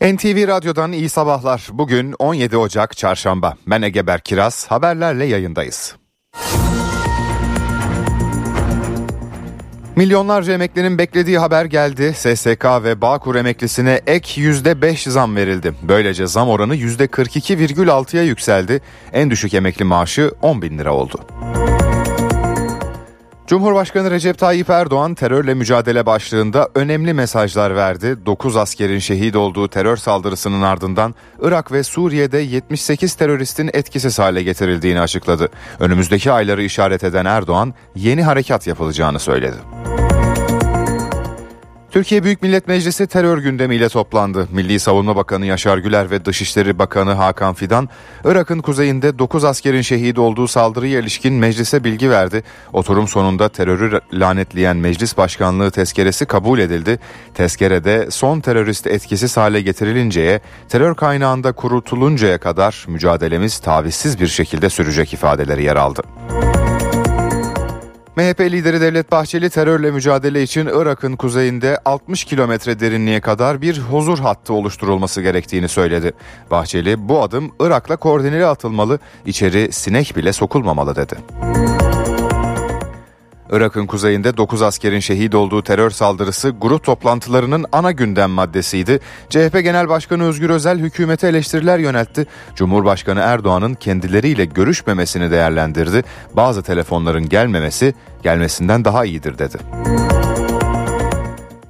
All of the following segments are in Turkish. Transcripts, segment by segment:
NTV Radyo'dan iyi sabahlar. Bugün 17 Ocak Çarşamba. Ben Ege Berkiraz. Haberlerle yayındayız. Milyonlarca emeklinin beklediği haber geldi. SSK ve Bağkur emeklisine ek %5 zam verildi. Böylece zam oranı %42,6'ya yükseldi. En düşük emekli maaşı 10 bin lira oldu. Cumhurbaşkanı Recep Tayyip Erdoğan terörle mücadele başlığında önemli mesajlar verdi. 9 askerin şehit olduğu terör saldırısının ardından Irak ve Suriye'de 78 teröristin etkisiz hale getirildiğini açıkladı. Önümüzdeki ayları işaret eden Erdoğan yeni harekat yapılacağını söyledi. Türkiye Büyük Millet Meclisi terör gündemiyle toplandı. Milli Savunma Bakanı Yaşar Güler ve Dışişleri Bakanı Hakan Fidan, Irak'ın kuzeyinde 9 askerin şehit olduğu saldırıya ilişkin meclise bilgi verdi. Oturum sonunda terörü lanetleyen meclis başkanlığı tezkeresi kabul edildi. Tezkerede son terörist etkisiz hale getirilinceye, terör kaynağında kurutuluncaya kadar mücadelemiz tavizsiz bir şekilde sürecek ifadeleri yer aldı. MHP lideri Devlet Bahçeli terörle mücadele için Irak'ın kuzeyinde 60 kilometre derinliğe kadar bir huzur hattı oluşturulması gerektiğini söyledi. Bahçeli bu adım Irak'la koordineli atılmalı, içeri sinek bile sokulmamalı dedi. Irak'ın kuzeyinde 9 askerin şehit olduğu terör saldırısı grup toplantılarının ana gündem maddesiydi. CHP Genel Başkanı Özgür Özel hükümete eleştiriler yöneltti. Cumhurbaşkanı Erdoğan'ın kendileriyle görüşmemesini değerlendirdi. Bazı telefonların gelmemesi gelmesinden daha iyidir dedi.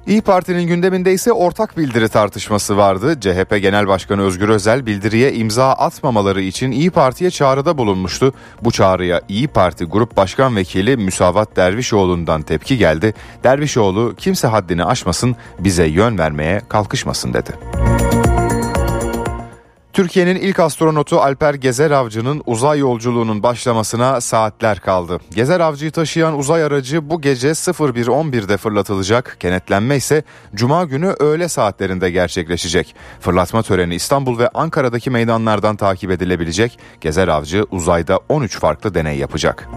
İyi Parti'nin gündeminde ise ortak bildiri tartışması vardı. CHP Genel Başkanı Özgür Özel bildiriye imza atmamaları için İyi Parti'ye çağrıda bulunmuştu. Bu çağrıya İyi Parti Grup Başkan Vekili Müsavat Dervişoğlu'ndan tepki geldi. Dervişoğlu kimse haddini aşmasın, bize yön vermeye kalkışmasın dedi. Türkiye'nin ilk astronotu Alper Gezer Avcı'nın uzay yolculuğunun başlamasına saatler kaldı. Gezer Avcı'yı taşıyan uzay aracı bu gece 01.11'de fırlatılacak. Kenetlenme ise cuma günü öğle saatlerinde gerçekleşecek. Fırlatma töreni İstanbul ve Ankara'daki meydanlardan takip edilebilecek. Gezer Avcı uzayda 13 farklı deney yapacak.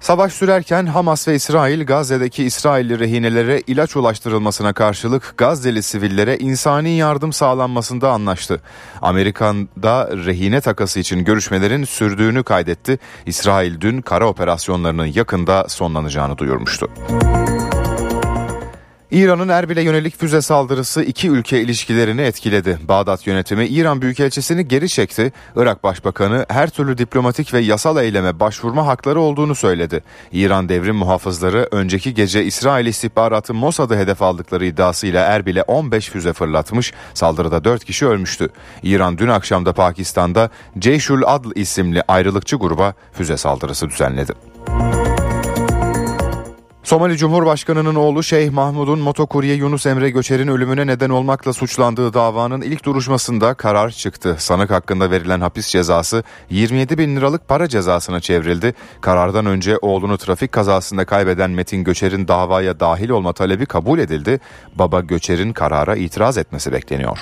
Savaş sürerken Hamas ve İsrail Gazze'deki İsrailli rehinelere ilaç ulaştırılmasına karşılık Gazze'li sivillere insani yardım sağlanmasında anlaştı. Amerika'da rehine takası için görüşmelerin sürdüğünü kaydetti. İsrail dün kara operasyonlarının yakında sonlanacağını duyurmuştu. İran'ın Erbil'e yönelik füze saldırısı iki ülke ilişkilerini etkiledi. Bağdat yönetimi İran Büyükelçisini geri çekti. Irak Başbakanı her türlü diplomatik ve yasal eyleme başvurma hakları olduğunu söyledi. İran devrim muhafızları önceki gece İsrail istihbaratı Mossad'ı hedef aldıkları iddiasıyla Erbil'e 15 füze fırlatmış. Saldırıda 4 kişi ölmüştü. İran dün akşamda Pakistan'da Ceyşul Adl isimli ayrılıkçı gruba füze saldırısı düzenledi. Somali Cumhurbaşkanı'nın oğlu Şeyh Mahmud'un motokurye Yunus Emre Göçer'in ölümüne neden olmakla suçlandığı davanın ilk duruşmasında karar çıktı. Sanık hakkında verilen hapis cezası 27 bin liralık para cezasına çevrildi. Karardan önce oğlunu trafik kazasında kaybeden Metin Göçer'in davaya dahil olma talebi kabul edildi. Baba Göçer'in karara itiraz etmesi bekleniyor.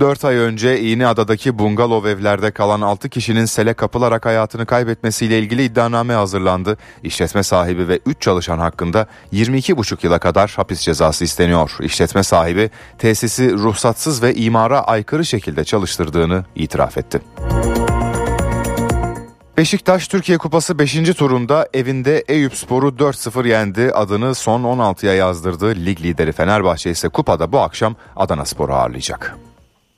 4 ay önce İğneada'daki bungalov evlerde kalan 6 kişinin sele kapılarak hayatını kaybetmesiyle ilgili iddianame hazırlandı. İşletme sahibi ve 3 çalışan hakkında 22,5 yıla kadar hapis cezası isteniyor. İşletme sahibi tesisi ruhsatsız ve imara aykırı şekilde çalıştırdığını itiraf etti. Beşiktaş Türkiye Kupası 5. turunda evinde Eyüp Spor'u 4-0 yendi. Adını son 16'ya yazdırdı. Lig lideri Fenerbahçe ise kupada bu akşam Adana Spor'u ağırlayacak.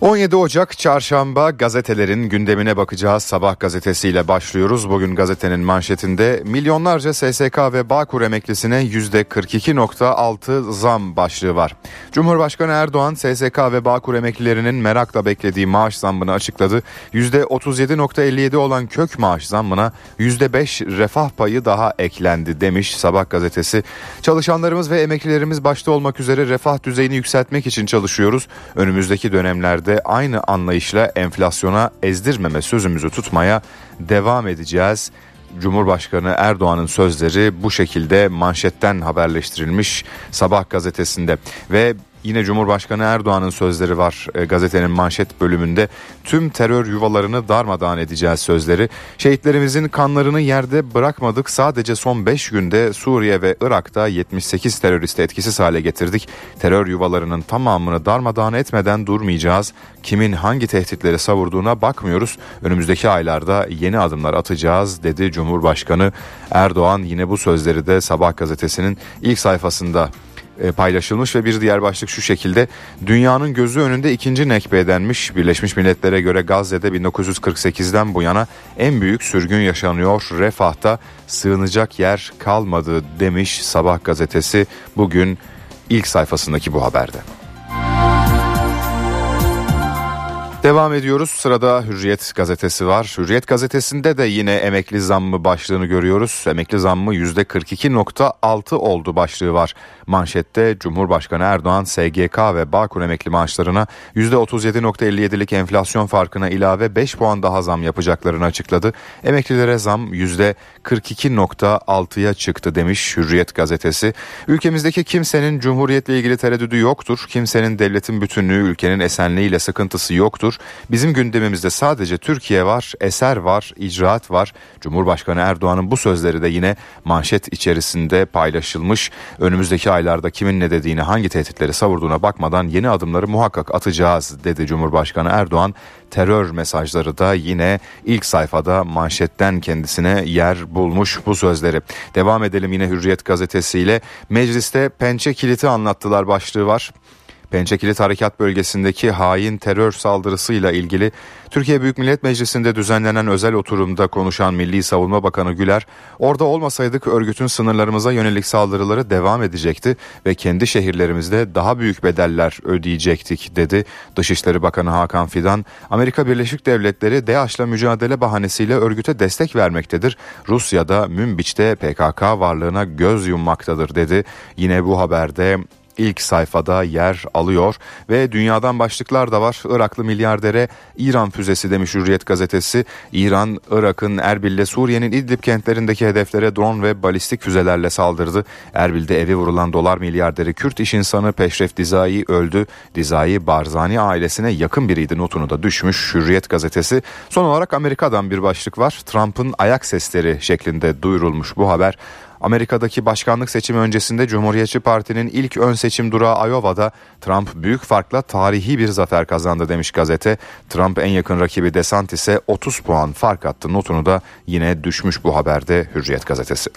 17 Ocak Çarşamba gazetelerin gündemine bakacağız. Sabah gazetesiyle başlıyoruz. Bugün gazetenin manşetinde milyonlarca SSK ve Bağkur emeklisine %42.6 zam başlığı var. Cumhurbaşkanı Erdoğan SSK ve Bağkur emeklilerinin merakla beklediği maaş zammını açıkladı. %37.57 olan kök maaş zammına %5 refah payı daha eklendi demiş Sabah gazetesi. Çalışanlarımız ve emeklilerimiz başta olmak üzere refah düzeyini yükseltmek için çalışıyoruz. Önümüzdeki dönemlerde de aynı anlayışla enflasyona ezdirmeme sözümüzü tutmaya devam edeceğiz. Cumhurbaşkanı Erdoğan'ın sözleri bu şekilde manşetten haberleştirilmiş Sabah gazetesinde ve Yine Cumhurbaşkanı Erdoğan'ın sözleri var e, gazetenin manşet bölümünde. Tüm terör yuvalarını darmadağın edeceğiz sözleri. Şehitlerimizin kanlarını yerde bırakmadık. Sadece son 5 günde Suriye ve Irak'ta 78 teröristi etkisiz hale getirdik. Terör yuvalarının tamamını darmadağın etmeden durmayacağız. Kimin hangi tehditleri savurduğuna bakmıyoruz. Önümüzdeki aylarda yeni adımlar atacağız dedi Cumhurbaşkanı Erdoğan. Yine bu sözleri de Sabah gazetesinin ilk sayfasında paylaşılmış ve bir diğer başlık şu şekilde. Dünyanın gözü önünde ikinci nekbe denmiş. Birleşmiş Milletler'e göre Gazze'de 1948'den bu yana en büyük sürgün yaşanıyor. Refahta sığınacak yer kalmadı demiş Sabah gazetesi bugün ilk sayfasındaki bu haberde. Devam ediyoruz. Sırada Hürriyet gazetesi var. Hürriyet gazetesinde de yine emekli zammı başlığını görüyoruz. Emekli zammı %42.6 oldu başlığı var. Manşette Cumhurbaşkanı Erdoğan SGK ve Bağkur emekli maaşlarına %37.57'lik enflasyon farkına ilave 5 puan daha zam yapacaklarını açıkladı. Emeklilere zam %42.6'ya çıktı demiş Hürriyet gazetesi. Ülkemizdeki kimsenin cumhuriyetle ilgili tereddüdü yoktur. Kimsenin devletin bütünlüğü, ülkenin esenliğiyle sıkıntısı yoktur. Bizim gündemimizde sadece Türkiye var, eser var, icraat var. Cumhurbaşkanı Erdoğan'ın bu sözleri de yine manşet içerisinde paylaşılmış. Önümüzdeki aylarda kimin ne dediğini, hangi tehditleri savurduğuna bakmadan yeni adımları muhakkak atacağız dedi Cumhurbaşkanı Erdoğan. Terör mesajları da yine ilk sayfada manşetten kendisine yer bulmuş bu sözleri. Devam edelim yine Hürriyet gazetesiyle. Mecliste pençe kiliti anlattılar başlığı var. Pençekilit Harekat Bölgesi'ndeki hain terör saldırısıyla ilgili Türkiye Büyük Millet Meclisi'nde düzenlenen özel oturumda konuşan Milli Savunma Bakanı Güler, orada olmasaydık örgütün sınırlarımıza yönelik saldırıları devam edecekti ve kendi şehirlerimizde daha büyük bedeller ödeyecektik dedi. Dışişleri Bakanı Hakan Fidan, Amerika Birleşik Devletleri DAEŞ'la mücadele bahanesiyle örgüte destek vermektedir. Rusya da Münbiç'te PKK varlığına göz yummaktadır dedi. Yine bu haberde ilk sayfada yer alıyor ve dünyadan başlıklar da var. Iraklı milyardere İran füzesi demiş Hürriyet gazetesi. İran, Irak'ın Erbil'le Suriye'nin İdlib kentlerindeki hedeflere drone ve balistik füzelerle saldırdı. Erbil'de evi vurulan dolar milyarderi Kürt iş insanı Peşref Dizai öldü. Dizai Barzani ailesine yakın biriydi notunu da düşmüş Hürriyet gazetesi. Son olarak Amerika'dan bir başlık var. Trump'ın ayak sesleri şeklinde duyurulmuş bu haber. Amerika'daki başkanlık seçimi öncesinde Cumhuriyetçi Parti'nin ilk ön seçim durağı Iowa'da Trump büyük farkla tarihi bir zafer kazandı demiş gazete. Trump en yakın rakibi DeSantis'e 30 puan fark attı notunu da yine düşmüş bu haberde Hürriyet gazetesi.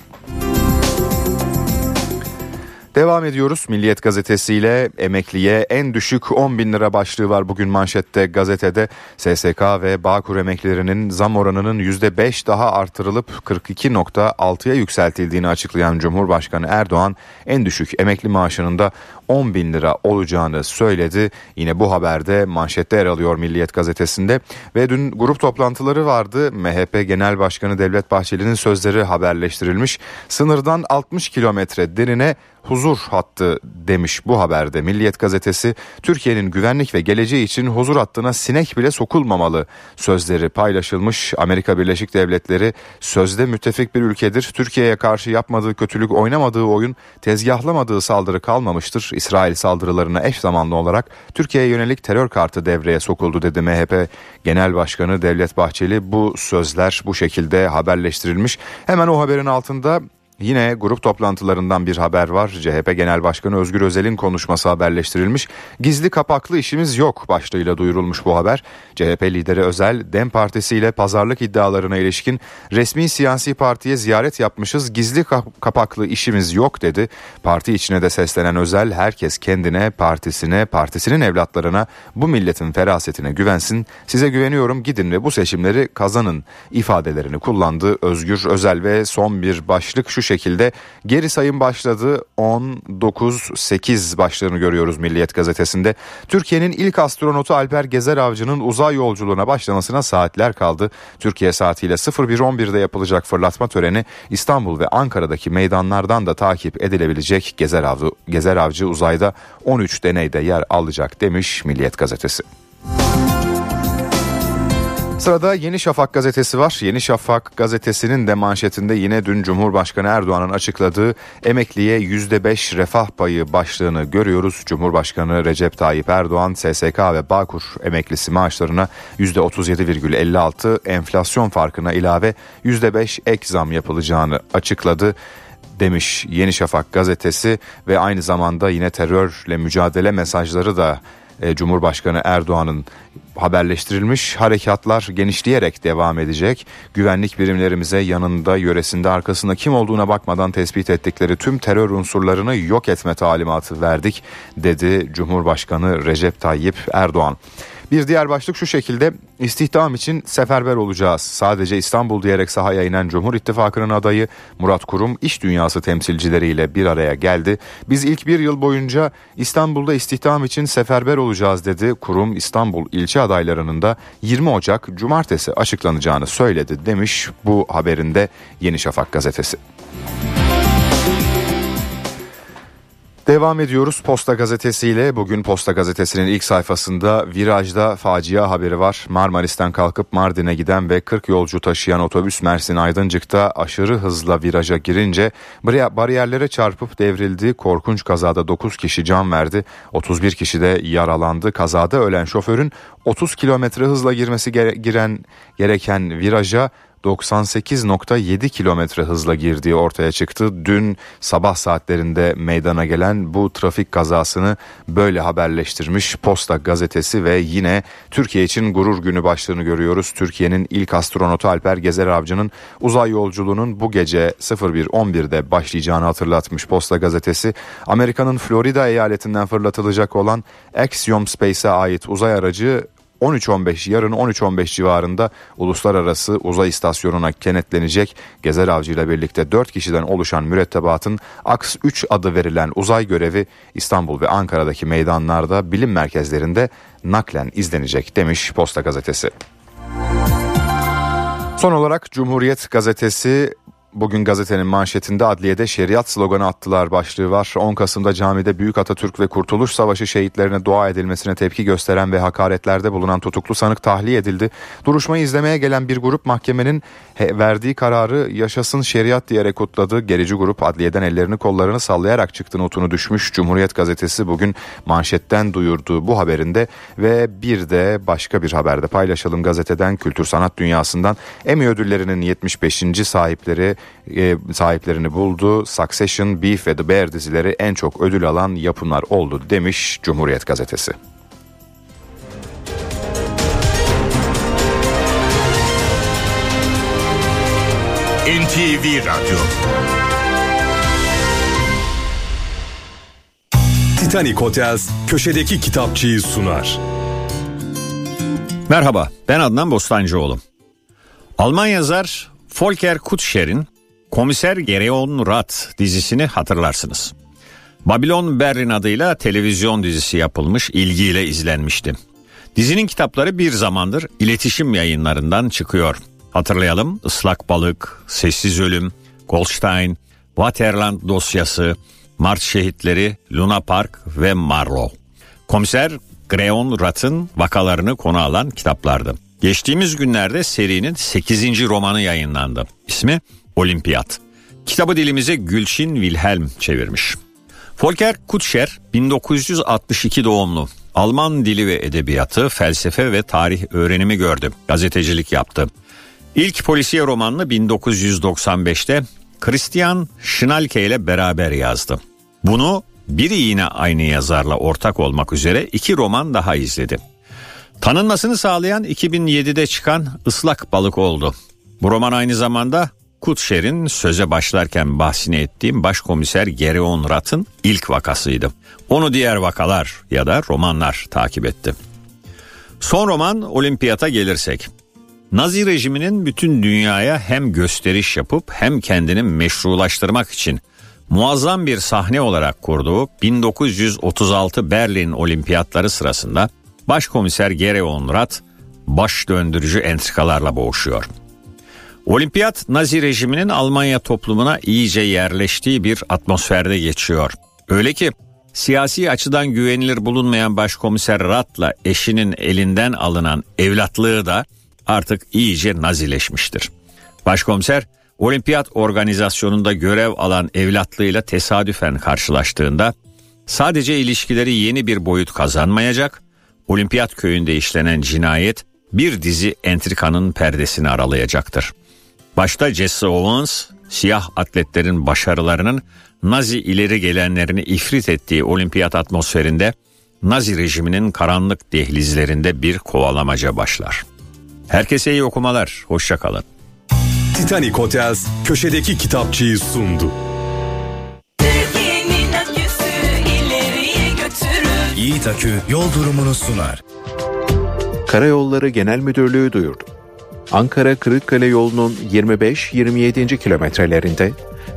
Devam ediyoruz Milliyet gazetesiyle emekliye en düşük 10 bin lira başlığı var bugün manşette gazetede. SSK ve Bağkur emeklilerinin zam oranının %5 daha artırılıp 42.6'ya yükseltildiğini açıklayan Cumhurbaşkanı Erdoğan en düşük emekli maaşının da 10 bin lira olacağını söyledi. Yine bu haberde manşette yer alıyor Milliyet gazetesinde ve dün grup toplantıları vardı. MHP Genel Başkanı Devlet Bahçeli'nin sözleri haberleştirilmiş. Sınırdan 60 kilometre derine huzur hattı demiş bu haberde Milliyet gazetesi Türkiye'nin güvenlik ve geleceği için huzur hattına sinek bile sokulmamalı sözleri paylaşılmış. Amerika Birleşik Devletleri sözde müttefik bir ülkedir. Türkiye'ye karşı yapmadığı kötülük oynamadığı oyun tezgahlamadığı saldırı kalmamıştır. İsrail saldırılarına eş zamanlı olarak Türkiye'ye yönelik terör kartı devreye sokuldu dedi MHP Genel Başkanı Devlet Bahçeli. Bu sözler bu şekilde haberleştirilmiş. Hemen o haberin altında Yine grup toplantılarından bir haber var. CHP Genel Başkanı Özgür Özel'in konuşması haberleştirilmiş. Gizli kapaklı işimiz yok başlığıyla duyurulmuş bu haber. CHP lideri Özel, DEM Partisi ile pazarlık iddialarına ilişkin resmi siyasi partiye ziyaret yapmışız. Gizli kapaklı işimiz yok dedi. Parti içine de seslenen Özel, herkes kendine, partisine, partisinin evlatlarına, bu milletin ferasetine güvensin. Size güveniyorum gidin ve bu seçimleri kazanın ifadelerini kullandı Özgür Özel ve son bir başlık şu şekilde geri sayım başladı 10 9 8 başlığını görüyoruz Milliyet gazetesinde. Türkiye'nin ilk astronotu Alper Gezer Avcı'nın uzay yolculuğuna başlamasına saatler kaldı. Türkiye saatiyle 01.11'de yapılacak fırlatma töreni İstanbul ve Ankara'daki meydanlardan da takip edilebilecek Gezer Avcı, Gezer Avcı uzayda 13 deneyde yer alacak demiş Milliyet gazetesi. Sırada Yeni Şafak gazetesi var. Yeni Şafak gazetesinin de manşetinde yine dün Cumhurbaşkanı Erdoğan'ın açıkladığı emekliye %5 refah payı başlığını görüyoruz. Cumhurbaşkanı Recep Tayyip Erdoğan SSK ve Bağkur emeklisi maaşlarına %37,56 enflasyon farkına ilave %5 ek zam yapılacağını açıkladı demiş Yeni Şafak gazetesi ve aynı zamanda yine terörle mücadele mesajları da e, Cumhurbaşkanı Erdoğan'ın haberleştirilmiş harekatlar genişleyerek devam edecek. Güvenlik birimlerimize yanında, yöresinde, arkasında kim olduğuna bakmadan tespit ettikleri tüm terör unsurlarını yok etme talimatı verdik dedi Cumhurbaşkanı Recep Tayyip Erdoğan. Bir diğer başlık şu şekilde istihdam için seferber olacağız. Sadece İstanbul diyerek sahaya inen Cumhur İttifakı'nın adayı Murat Kurum iş dünyası temsilcileriyle bir araya geldi. Biz ilk bir yıl boyunca İstanbul'da istihdam için seferber olacağız dedi. Kurum İstanbul ilçe adaylarının da 20 Ocak Cumartesi açıklanacağını söyledi demiş bu haberinde Yeni Şafak gazetesi. Devam ediyoruz Posta gazetesiyle. Bugün Posta gazetesinin ilk sayfasında virajda facia haberi var. Marmaris'ten kalkıp Mardin'e giden ve 40 yolcu taşıyan otobüs Mersin Aydıncık'ta aşırı hızla viraja girince bariyerlere çarpıp devrildi. Korkunç kazada 9 kişi can verdi. 31 kişi de yaralandı. Kazada ölen şoförün 30 kilometre hızla girmesi gere- giren gereken viraja 98.7 kilometre hızla girdiği ortaya çıktı. Dün sabah saatlerinde meydana gelen bu trafik kazasını böyle haberleştirmiş Posta gazetesi ve yine Türkiye için gurur günü başlığını görüyoruz. Türkiye'nin ilk astronotu Alper Gezer Avcı'nın uzay yolculuğunun bu gece 01.11'de başlayacağını hatırlatmış Posta gazetesi. Amerika'nın Florida eyaletinden fırlatılacak olan Axiom Space'e ait uzay aracı 13.15 yarın 13.15 civarında uluslararası uzay istasyonuna kenetlenecek. Gezer Avcı ile birlikte 4 kişiden oluşan mürettebatın AKS 3 adı verilen uzay görevi İstanbul ve Ankara'daki meydanlarda bilim merkezlerinde naklen izlenecek demiş Posta Gazetesi. Son olarak Cumhuriyet Gazetesi Bugün gazetenin manşetinde adliyede şeriat sloganı attılar başlığı var. 10 Kasım'da camide Büyük Atatürk ve Kurtuluş Savaşı şehitlerine dua edilmesine tepki gösteren ve hakaretlerde bulunan tutuklu sanık tahliye edildi. Duruşmayı izlemeye gelen bir grup mahkemenin verdiği kararı yaşasın şeriat diyerek kutladı. Gerici grup adliyeden ellerini kollarını sallayarak çıktı notunu düşmüş. Cumhuriyet Gazetesi bugün manşetten duyurduğu bu haberinde ve bir de başka bir haberde paylaşalım gazeteden kültür sanat dünyasından Emmy ödüllerinin 75. sahipleri e, sahiplerini buldu. Succession, Beef ve The Bear dizileri en çok ödül alan yapımlar oldu demiş Cumhuriyet Gazetesi. NTV Radyo Titanic Hotels köşedeki kitapçıyı sunar. Merhaba ben Adnan Bostancıoğlu. Alman yazar Volker Kutscher'in Komiser Gereon Rat dizisini hatırlarsınız. Babylon Berlin adıyla televizyon dizisi yapılmış, ilgiyle izlenmişti. Dizinin kitapları bir zamandır iletişim yayınlarından çıkıyor. Hatırlayalım Islak Balık, Sessiz Ölüm, Goldstein, Waterland dosyası, Mart Şehitleri, Luna Park ve Marlow. Komiser Greon Rat'ın vakalarını konu alan kitaplardı. Geçtiğimiz günlerde serinin 8. romanı yayınlandı. İsmi Olimpiyat. Kitabı dilimize Gülşin Wilhelm çevirmiş. Volker Kutscher 1962 doğumlu. Alman dili ve edebiyatı, felsefe ve tarih öğrenimi gördü. Gazetecilik yaptı. İlk polisiye romanını 1995'te Christian Schnalke ile beraber yazdı. Bunu biri yine aynı yazarla ortak olmak üzere iki roman daha izledi. Tanınmasını sağlayan 2007'de çıkan Islak Balık oldu. Bu roman aynı zamanda Kutscher'in söze başlarken bahsini ettiğim başkomiser Gereon Rat'ın ilk vakasıydı. Onu diğer vakalar ya da romanlar takip etti. Son roman Olimpiyata gelirsek. Nazi rejiminin bütün dünyaya hem gösteriş yapıp hem kendini meşrulaştırmak için muazzam bir sahne olarak kurduğu 1936 Berlin Olimpiyatları sırasında Başkomiser Gereon Rat baş döndürücü entrikalarla boğuşuyor. Olimpiyat Nazi rejiminin Almanya toplumuna iyice yerleştiği bir atmosferde geçiyor. Öyle ki Siyasi açıdan güvenilir bulunmayan başkomiser Rat'la eşinin elinden alınan evlatlığı da artık iyice nazileşmiştir. Başkomiser olimpiyat organizasyonunda görev alan evlatlığıyla tesadüfen karşılaştığında sadece ilişkileri yeni bir boyut kazanmayacak, olimpiyat köyünde işlenen cinayet bir dizi entrikanın perdesini aralayacaktır. Başta Jesse Owens, siyah atletlerin başarılarının Nazi ileri gelenlerini ifrit ettiği olimpiyat atmosferinde Nazi rejiminin karanlık dehlizlerinde bir kovalamaca başlar. Herkese iyi okumalar, hoşçakalın. Titanic Hotels köşedeki kitapçıyı sundu. Akü yol durumunu sunar. Karayolları Genel Müdürlüğü duyurdu. Ankara Kırıkkale yolunun 25-27. kilometrelerinde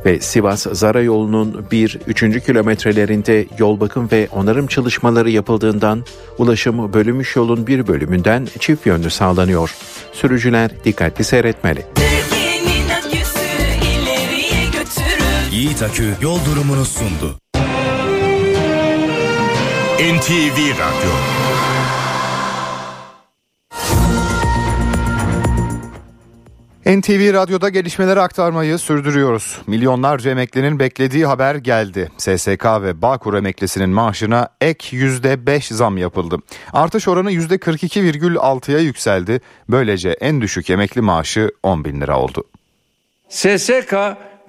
ve Sivas Zara yolunun 1-3. kilometrelerinde yol bakım ve onarım çalışmaları yapıldığından ulaşım bölünmüş yolun bir bölümünden çift yönlü sağlanıyor. Sürücüler dikkatli seyretmeli. Yiğit Akü yol durumunu sundu. NTV Radyo NTV Radyo'da gelişmeleri aktarmayı sürdürüyoruz. Milyonlarca emeklinin beklediği haber geldi. SSK ve Bağkur emeklisinin maaşına ek %5 zam yapıldı. Artış oranı %42,6'ya yükseldi. Böylece en düşük emekli maaşı 10 bin lira oldu. SSK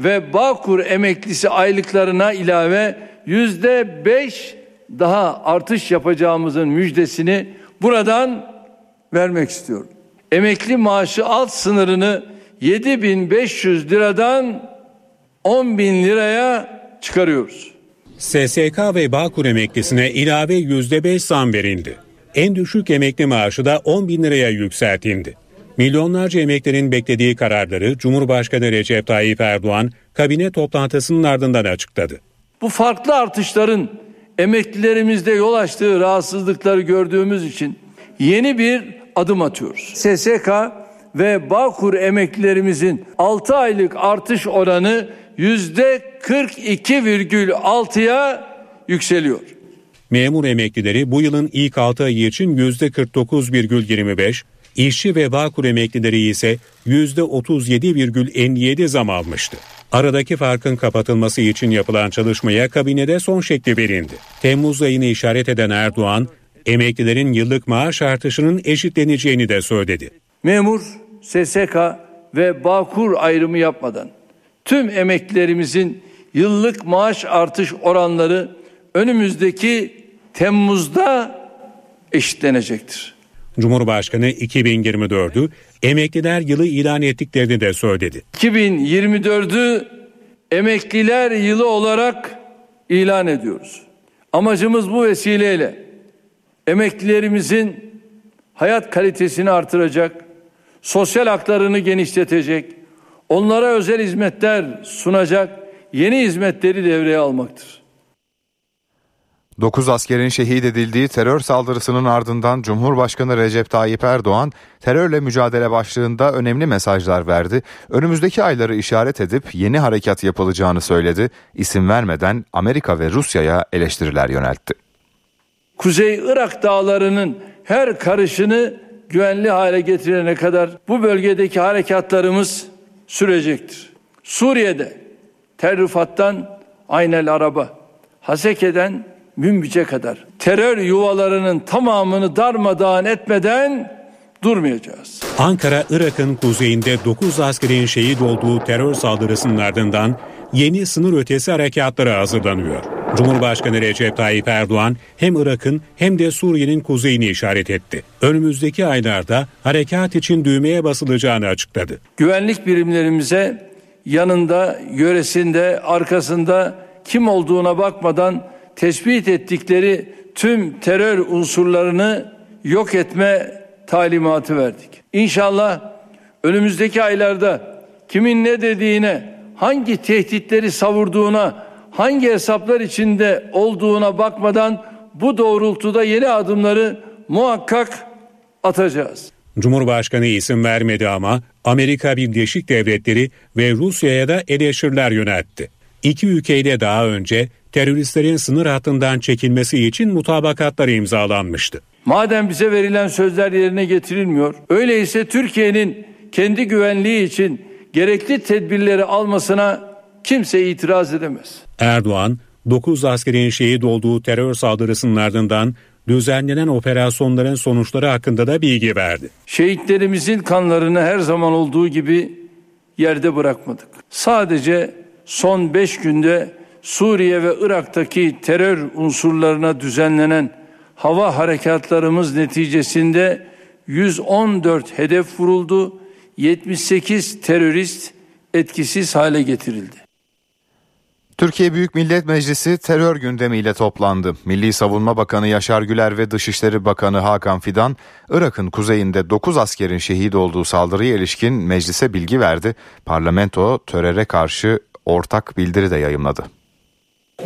ve Bağkur emeklisi aylıklarına ilave yüzde beş daha artış yapacağımızın müjdesini buradan vermek istiyorum. Emekli maaşı alt sınırını 7500 liradan 10 bin liraya çıkarıyoruz. SSK ve Bağkur emeklisine ilave %5 zam verildi. En düşük emekli maaşı da 10 bin liraya yükseltildi. Milyonlarca emeklinin beklediği kararları Cumhurbaşkanı Recep Tayyip Erdoğan kabine toplantısının ardından açıkladı. Bu farklı artışların emeklilerimizde yol açtığı rahatsızlıkları gördüğümüz için yeni bir adım atıyoruz. SSK ve Bağkur emeklilerimizin 6 aylık artış oranı yüzde 42,6'ya yükseliyor. Memur emeklileri bu yılın ilk 6 ayı için %49,25, işçi ve Bağkur emeklileri ise %37,57 zam almıştı. Aradaki farkın kapatılması için yapılan çalışmaya kabinede son şekli verildi. Temmuz ayını işaret eden Erdoğan, emeklilerin yıllık maaş artışının eşitleneceğini de söyledi. Memur, SSK ve Bağkur ayrımı yapmadan tüm emeklilerimizin yıllık maaş artış oranları önümüzdeki Temmuz'da eşitlenecektir. Cumhurbaşkanı 2024'ü emekliler yılı ilan ettiklerini de söyledi. 2024'ü emekliler yılı olarak ilan ediyoruz. Amacımız bu vesileyle emeklilerimizin hayat kalitesini artıracak, sosyal haklarını genişletecek, onlara özel hizmetler sunacak yeni hizmetleri devreye almaktır. 9 askerin şehit edildiği terör saldırısının ardından Cumhurbaşkanı Recep Tayyip Erdoğan terörle mücadele başlığında önemli mesajlar verdi. Önümüzdeki ayları işaret edip yeni harekat yapılacağını söyledi. İsim vermeden Amerika ve Rusya'ya eleştiriler yöneltti. Kuzey Irak dağlarının her karışını güvenli hale getirene kadar bu bölgedeki harekatlarımız sürecektir. Suriye'de Terrifat'tan Aynel Araba, Haseke'den Münbiç'e kadar terör yuvalarının tamamını darmadağın etmeden durmayacağız. Ankara, Irak'ın kuzeyinde 9 askerin şehit olduğu terör saldırısının ardından yeni sınır ötesi harekatlara hazırlanıyor. Cumhurbaşkanı Recep Tayyip Erdoğan hem Irak'ın hem de Suriye'nin kuzeyini işaret etti. Önümüzdeki aylarda harekat için düğmeye basılacağını açıkladı. Güvenlik birimlerimize yanında, yöresinde, arkasında kim olduğuna bakmadan tespit ettikleri tüm terör unsurlarını yok etme talimatı verdik. İnşallah önümüzdeki aylarda kimin ne dediğine, hangi tehditleri savurduğuna, hangi hesaplar içinde olduğuna bakmadan bu doğrultuda yeni adımları muhakkak atacağız. Cumhurbaşkanı isim vermedi ama Amerika Birleşik Devletleri ve Rusya'ya da eleştiriler yöneltti. İki ülkeyle daha önce teröristlerin sınır hattından çekilmesi için mutabakatlar imzalanmıştı. Madem bize verilen sözler yerine getirilmiyor, öyleyse Türkiye'nin kendi güvenliği için gerekli tedbirleri almasına kimse itiraz edemez. Erdoğan, 9 askerin şehit olduğu terör saldırısının ardından düzenlenen operasyonların sonuçları hakkında da bilgi verdi. Şehitlerimizin kanlarını her zaman olduğu gibi yerde bırakmadık. Sadece son 5 günde Suriye ve Irak'taki terör unsurlarına düzenlenen hava harekatlarımız neticesinde 114 hedef vuruldu, 78 terörist etkisiz hale getirildi. Türkiye Büyük Millet Meclisi terör gündemiyle toplandı. Milli Savunma Bakanı Yaşar Güler ve Dışişleri Bakanı Hakan Fidan, Irak'ın kuzeyinde 9 askerin şehit olduğu saldırıya ilişkin meclise bilgi verdi. Parlamento teröre karşı ortak bildiri de yayımladı.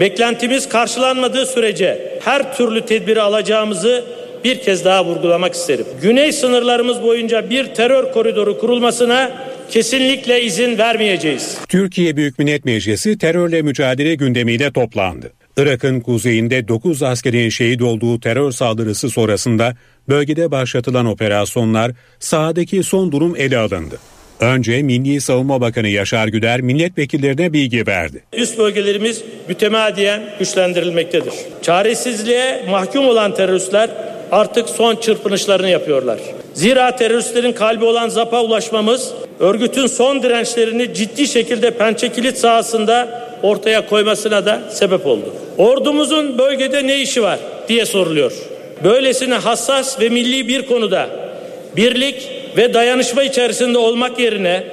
Beklentimiz karşılanmadığı sürece her türlü tedbiri alacağımızı bir kez daha vurgulamak isterim. Güney sınırlarımız boyunca bir terör koridoru kurulmasına kesinlikle izin vermeyeceğiz. Türkiye Büyük Millet Meclisi terörle mücadele gündemiyle toplandı. Irak'ın kuzeyinde 9 askerin şehit olduğu terör saldırısı sonrasında bölgede başlatılan operasyonlar sahadaki son durum ele alındı. Önce Milli Savunma Bakanı Yaşar Güler milletvekillerine bilgi verdi. Üst bölgelerimiz mütemadiyen güçlendirilmektedir. Çaresizliğe mahkum olan teröristler artık son çırpınışlarını yapıyorlar. Zira teröristlerin kalbi olan ZAP'a ulaşmamız örgütün son dirençlerini ciddi şekilde pençe kilit sahasında ortaya koymasına da sebep oldu. Ordumuzun bölgede ne işi var diye soruluyor. Böylesine hassas ve milli bir konuda birlik ve dayanışma içerisinde olmak yerine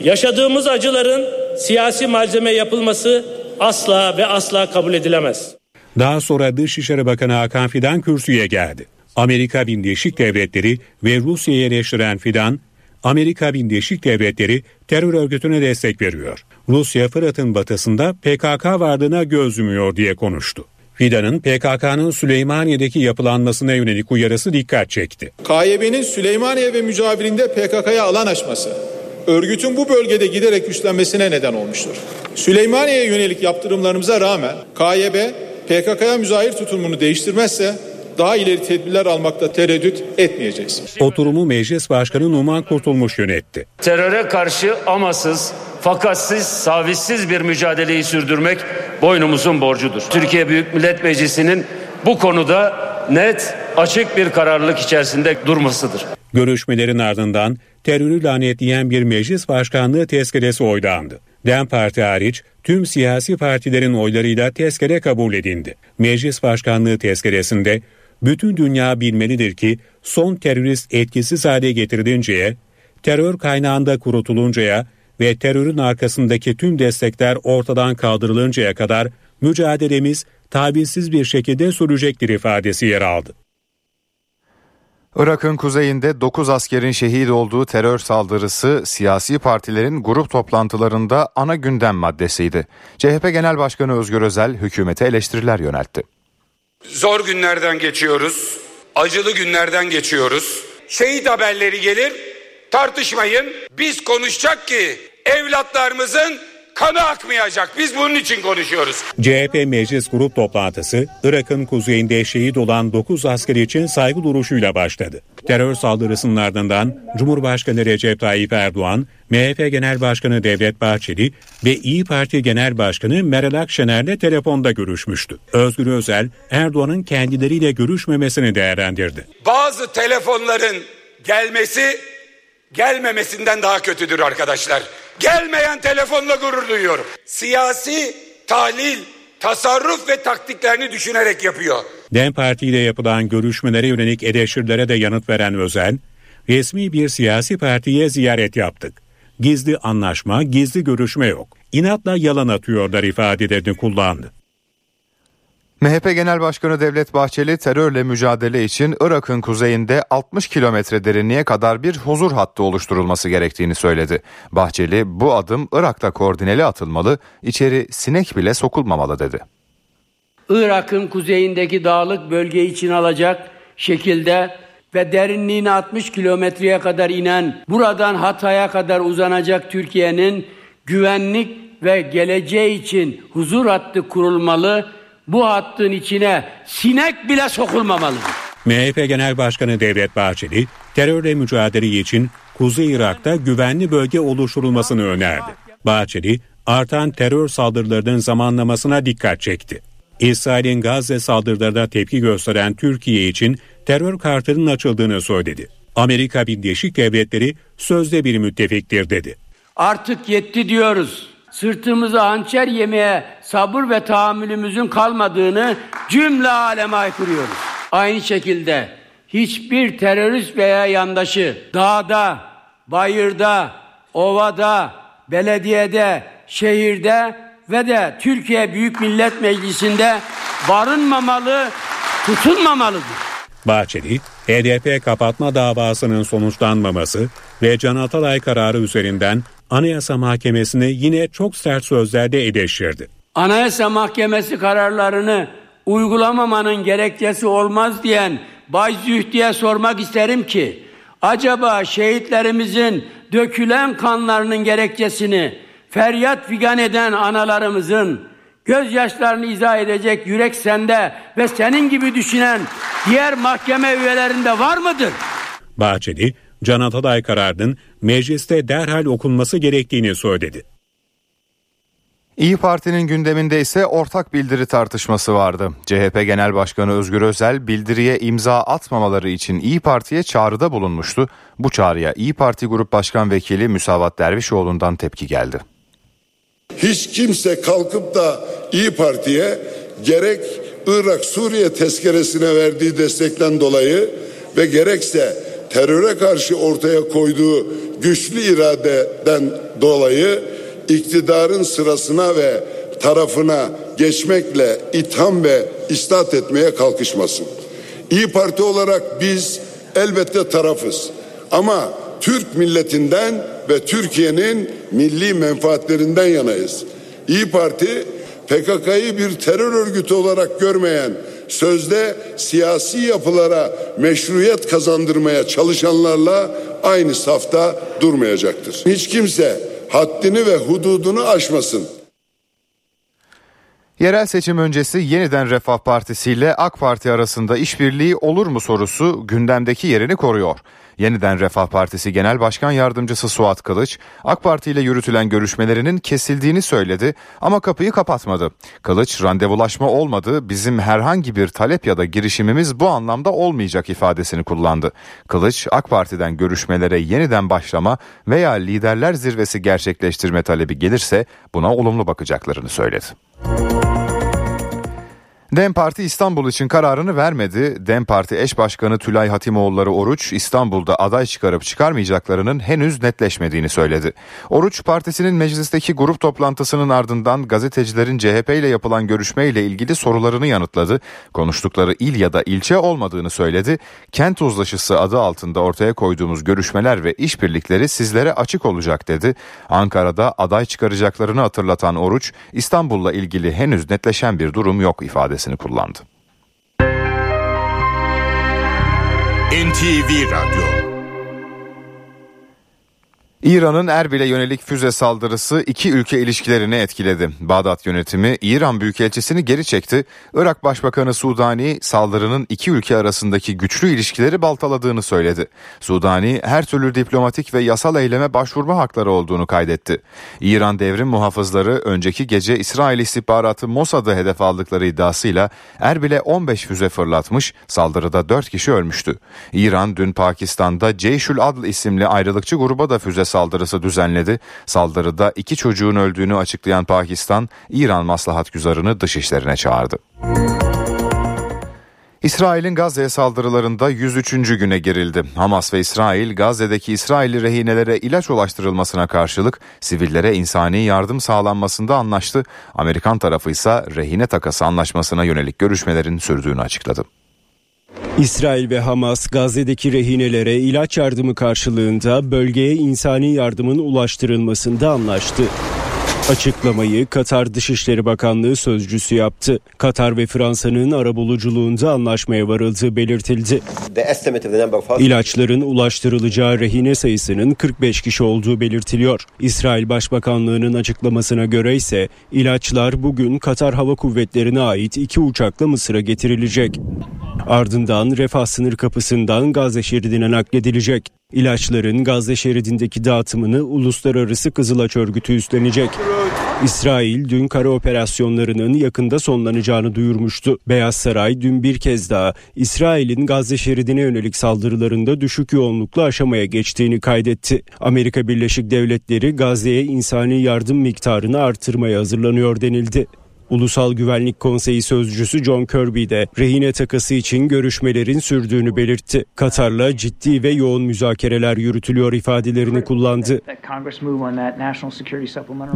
yaşadığımız acıların siyasi malzeme yapılması asla ve asla kabul edilemez. Daha sonra Dışişleri Bakanı Hakan Fidan kürsüye geldi. Amerika Birleşik Devletleri ve Rusya'yı eleştiren Fidan, Amerika Birleşik Devletleri terör örgütüne destek veriyor. Rusya Fırat'ın batısında PKK varlığına göz yumuyor diye konuştu. Fidan'ın PKK'nın Süleymaniye'deki yapılanmasına yönelik uyarısı dikkat çekti. KYB'nin Süleymaniye ve mücavirinde PKK'ya alan açması, örgütün bu bölgede giderek güçlenmesine neden olmuştur. Süleymaniye'ye yönelik yaptırımlarımıza rağmen KYB PKK'ya müzahir tutumunu değiştirmezse daha ileri tedbirler almakta tereddüt etmeyeceğiz. Oturumu Meclis Başkanı Numan Kurtulmuş yönetti. Teröre karşı amasız, fakatsız, savizsiz bir mücadeleyi sürdürmek boynumuzun borcudur. Türkiye Büyük Millet Meclisi'nin bu konuda net, açık bir kararlılık içerisinde durmasıdır. Görüşmelerin ardından terörü lanetleyen bir meclis başkanlığı tezkeresi oylandı. DEM Parti hariç tüm siyasi partilerin oylarıyla tezkere kabul edildi. Meclis başkanlığı tezkeresinde bütün dünya bilmelidir ki son terörist etkisiz hale getirilinceye, terör kaynağında kurutuluncaya ve terörün arkasındaki tüm destekler ortadan kaldırılıncaya kadar mücadelemiz tabirsiz bir şekilde sürecektir ifadesi yer aldı. Irak'ın kuzeyinde 9 askerin şehit olduğu terör saldırısı siyasi partilerin grup toplantılarında ana gündem maddesiydi. CHP Genel Başkanı Özgür Özel hükümete eleştiriler yöneltti. Zor günlerden geçiyoruz, acılı günlerden geçiyoruz. Şehit haberleri gelir, tartışmayın. Biz konuşacak ki evlatlarımızın kanı akmayacak. Biz bunun için konuşuyoruz. CHP Meclis Grup toplantısı Irak'ın kuzeyinde şehit olan 9 asker için saygı duruşuyla başladı. Terör saldırısının ardından Cumhurbaşkanı Recep Tayyip Erdoğan, MHP Genel Başkanı Devlet Bahçeli ve İyi Parti Genel Başkanı Meral Akşener'le telefonda görüşmüştü. Özgür Özel, Erdoğan'ın kendileriyle görüşmemesini değerlendirdi. Bazı telefonların gelmesi gelmemesinden daha kötüdür arkadaşlar. Gelmeyen telefonla gurur duyuyorum. Siyasi tahlil, tasarruf ve taktiklerini düşünerek yapıyor. DEM Parti ile yapılan görüşmelere yönelik eleştirilere de yanıt veren Özel, resmi bir siyasi partiye ziyaret yaptık. Gizli anlaşma, gizli görüşme yok. İnatla yalan atıyorlar ifadelerini kullandı. MHP Genel Başkanı Devlet Bahçeli terörle mücadele için Irak'ın kuzeyinde 60 kilometre derinliğe kadar bir huzur hattı oluşturulması gerektiğini söyledi. Bahçeli bu adım Irak'ta koordineli atılmalı, içeri sinek bile sokulmamalı dedi. Irak'ın kuzeyindeki dağlık bölge için alacak şekilde ve derinliğine 60 kilometreye kadar inen buradan Hatay'a kadar uzanacak Türkiye'nin güvenlik ve geleceği için huzur hattı kurulmalı. Bu hattın içine sinek bile sokulmamalıdır. MHP Genel Başkanı Devlet Bahçeli, terörle mücadele için Kuzey Irak'ta güvenli bölge oluşturulmasını önerdi. Bahçeli, artan terör saldırılarının zamanlamasına dikkat çekti. İsrail'in Gazze saldırılarına tepki gösteren Türkiye için terör kartının açıldığını söyledi. Amerika Birleşik Devletleri sözde bir müttefiktir dedi. Artık yetti diyoruz. Sırtımıza hançer yemeye sabır ve tahammülümüzün kalmadığını cümle aleme aykırıyoruz. Aynı şekilde hiçbir terörist veya yandaşı dağda, bayırda, ovada, belediyede, şehirde ve de Türkiye Büyük Millet Meclisi'nde barınmamalı, tutunmamalıdır. Bahçeli, HDP kapatma davasının sonuçlanmaması ve Can Atalay kararı üzerinden Anayasa Mahkemesi'ni yine çok sert sözlerde eleştirdi. Anayasa Mahkemesi kararlarını uygulamamanın gerekçesi olmaz diyen Bay Zühdi'ye sormak isterim ki acaba şehitlerimizin dökülen kanlarının gerekçesini feryat figan eden analarımızın gözyaşlarını izah edecek yürek sende ve senin gibi düşünen diğer mahkeme üyelerinde var mıdır? Bahçeli, Can Atalay kararının mecliste derhal okunması gerektiğini söyledi. İyi Parti'nin gündeminde ise ortak bildiri tartışması vardı. CHP Genel Başkanı Özgür Özel bildiriye imza atmamaları için İyi Parti'ye çağrıda bulunmuştu. Bu çağrıya İyi Parti Grup Başkan Vekili Müsavat Dervişoğlu'ndan tepki geldi. Hiç kimse kalkıp da İyi Parti'ye gerek Irak Suriye tezkeresine verdiği destekten dolayı ve gerekse teröre karşı ortaya koyduğu güçlü iradeden dolayı iktidarın sırasına ve tarafına geçmekle itham ve istat etmeye kalkışmasın. İyi Parti olarak biz elbette tarafız. Ama Türk milletinden ve Türkiye'nin milli menfaatlerinden yanayız. İyi Parti PKK'yı bir terör örgütü olarak görmeyen, sözde siyasi yapılara meşruiyet kazandırmaya çalışanlarla aynı safta durmayacaktır. Hiç kimse haddini ve hududunu aşmasın. Yerel seçim öncesi yeniden Refah Partisi ile AK Parti arasında işbirliği olur mu sorusu gündemdeki yerini koruyor. Yeniden Refah Partisi Genel Başkan Yardımcısı Suat Kılıç, AK Parti ile yürütülen görüşmelerinin kesildiğini söyledi ama kapıyı kapatmadı. Kılıç, randevulaşma olmadı, bizim herhangi bir talep ya da girişimimiz bu anlamda olmayacak ifadesini kullandı. Kılıç, AK Parti'den görüşmelere yeniden başlama veya liderler zirvesi gerçekleştirme talebi gelirse buna olumlu bakacaklarını söyledi. DEM Parti İstanbul için kararını vermedi. DEM Parti eş başkanı Tülay Hatimoğulları Oruç İstanbul'da aday çıkarıp çıkarmayacaklarının henüz netleşmediğini söyledi. Oruç partisinin meclisteki grup toplantısının ardından gazetecilerin CHP ile yapılan görüşmeyle ilgili sorularını yanıtladı. Konuştukları il ya da ilçe olmadığını söyledi. Kent uzlaşısı adı altında ortaya koyduğumuz görüşmeler ve işbirlikleri sizlere açık olacak dedi. Ankara'da aday çıkaracaklarını hatırlatan Oruç İstanbul'la ilgili henüz netleşen bir durum yok ifadesi ifadesini kullandı. NTV Radyo İran'ın Erbil'e yönelik füze saldırısı iki ülke ilişkilerini etkiledi. Bağdat yönetimi İran Büyükelçisini geri çekti. Irak Başbakanı Sudani saldırının iki ülke arasındaki güçlü ilişkileri baltaladığını söyledi. Sudani her türlü diplomatik ve yasal eyleme başvurma hakları olduğunu kaydetti. İran devrim muhafızları önceki gece İsrail istihbaratı Mossad'ı hedef aldıkları iddiasıyla Erbil'e 15 füze fırlatmış, saldırıda 4 kişi ölmüştü. İran dün Pakistan'da Ceyşül Adl isimli ayrılıkçı gruba da füze saldırısı düzenledi. Saldırıda iki çocuğun öldüğünü açıklayan Pakistan, İran maslahat güzarını dışişlerine çağırdı. İsrail'in Gazze'ye saldırılarında 103. güne girildi. Hamas ve İsrail Gazze'deki İsrailli rehinelere ilaç ulaştırılmasına karşılık sivillere insani yardım sağlanmasında anlaştı. Amerikan tarafı ise rehine takası anlaşmasına yönelik görüşmelerin sürdüğünü açıkladı. İsrail ve Hamas Gazze'deki rehinelere ilaç yardımı karşılığında bölgeye insani yardımın ulaştırılmasında anlaştı. Açıklamayı Katar Dışişleri Bakanlığı sözcüsü yaptı. Katar ve Fransa'nın arabuluculuğunda anlaşmaya varıldığı belirtildi. İlaçların ulaştırılacağı rehine sayısının 45 kişi olduğu belirtiliyor. İsrail Başbakanlığı'nın açıklamasına göre ise ilaçlar bugün Katar Hava Kuvvetleri'ne ait iki uçakla Mısır'a getirilecek. Ardından Refah sınır kapısından Gazze şeridine nakledilecek. İlaçların Gazze şeridindeki dağıtımını Uluslararası Kızılaç Örgütü üstlenecek. İsrail dün kara operasyonlarının yakında sonlanacağını duyurmuştu. Beyaz Saray dün bir kez daha İsrail'in Gazze şeridine yönelik saldırılarında düşük yoğunluklu aşamaya geçtiğini kaydetti. Amerika Birleşik Devletleri Gazze'ye insani yardım miktarını artırmaya hazırlanıyor denildi. Ulusal Güvenlik Konseyi sözcüsü John Kirby de rehine takası için görüşmelerin sürdüğünü belirtti. Katar'la ciddi ve yoğun müzakereler yürütülüyor ifadelerini kullandı.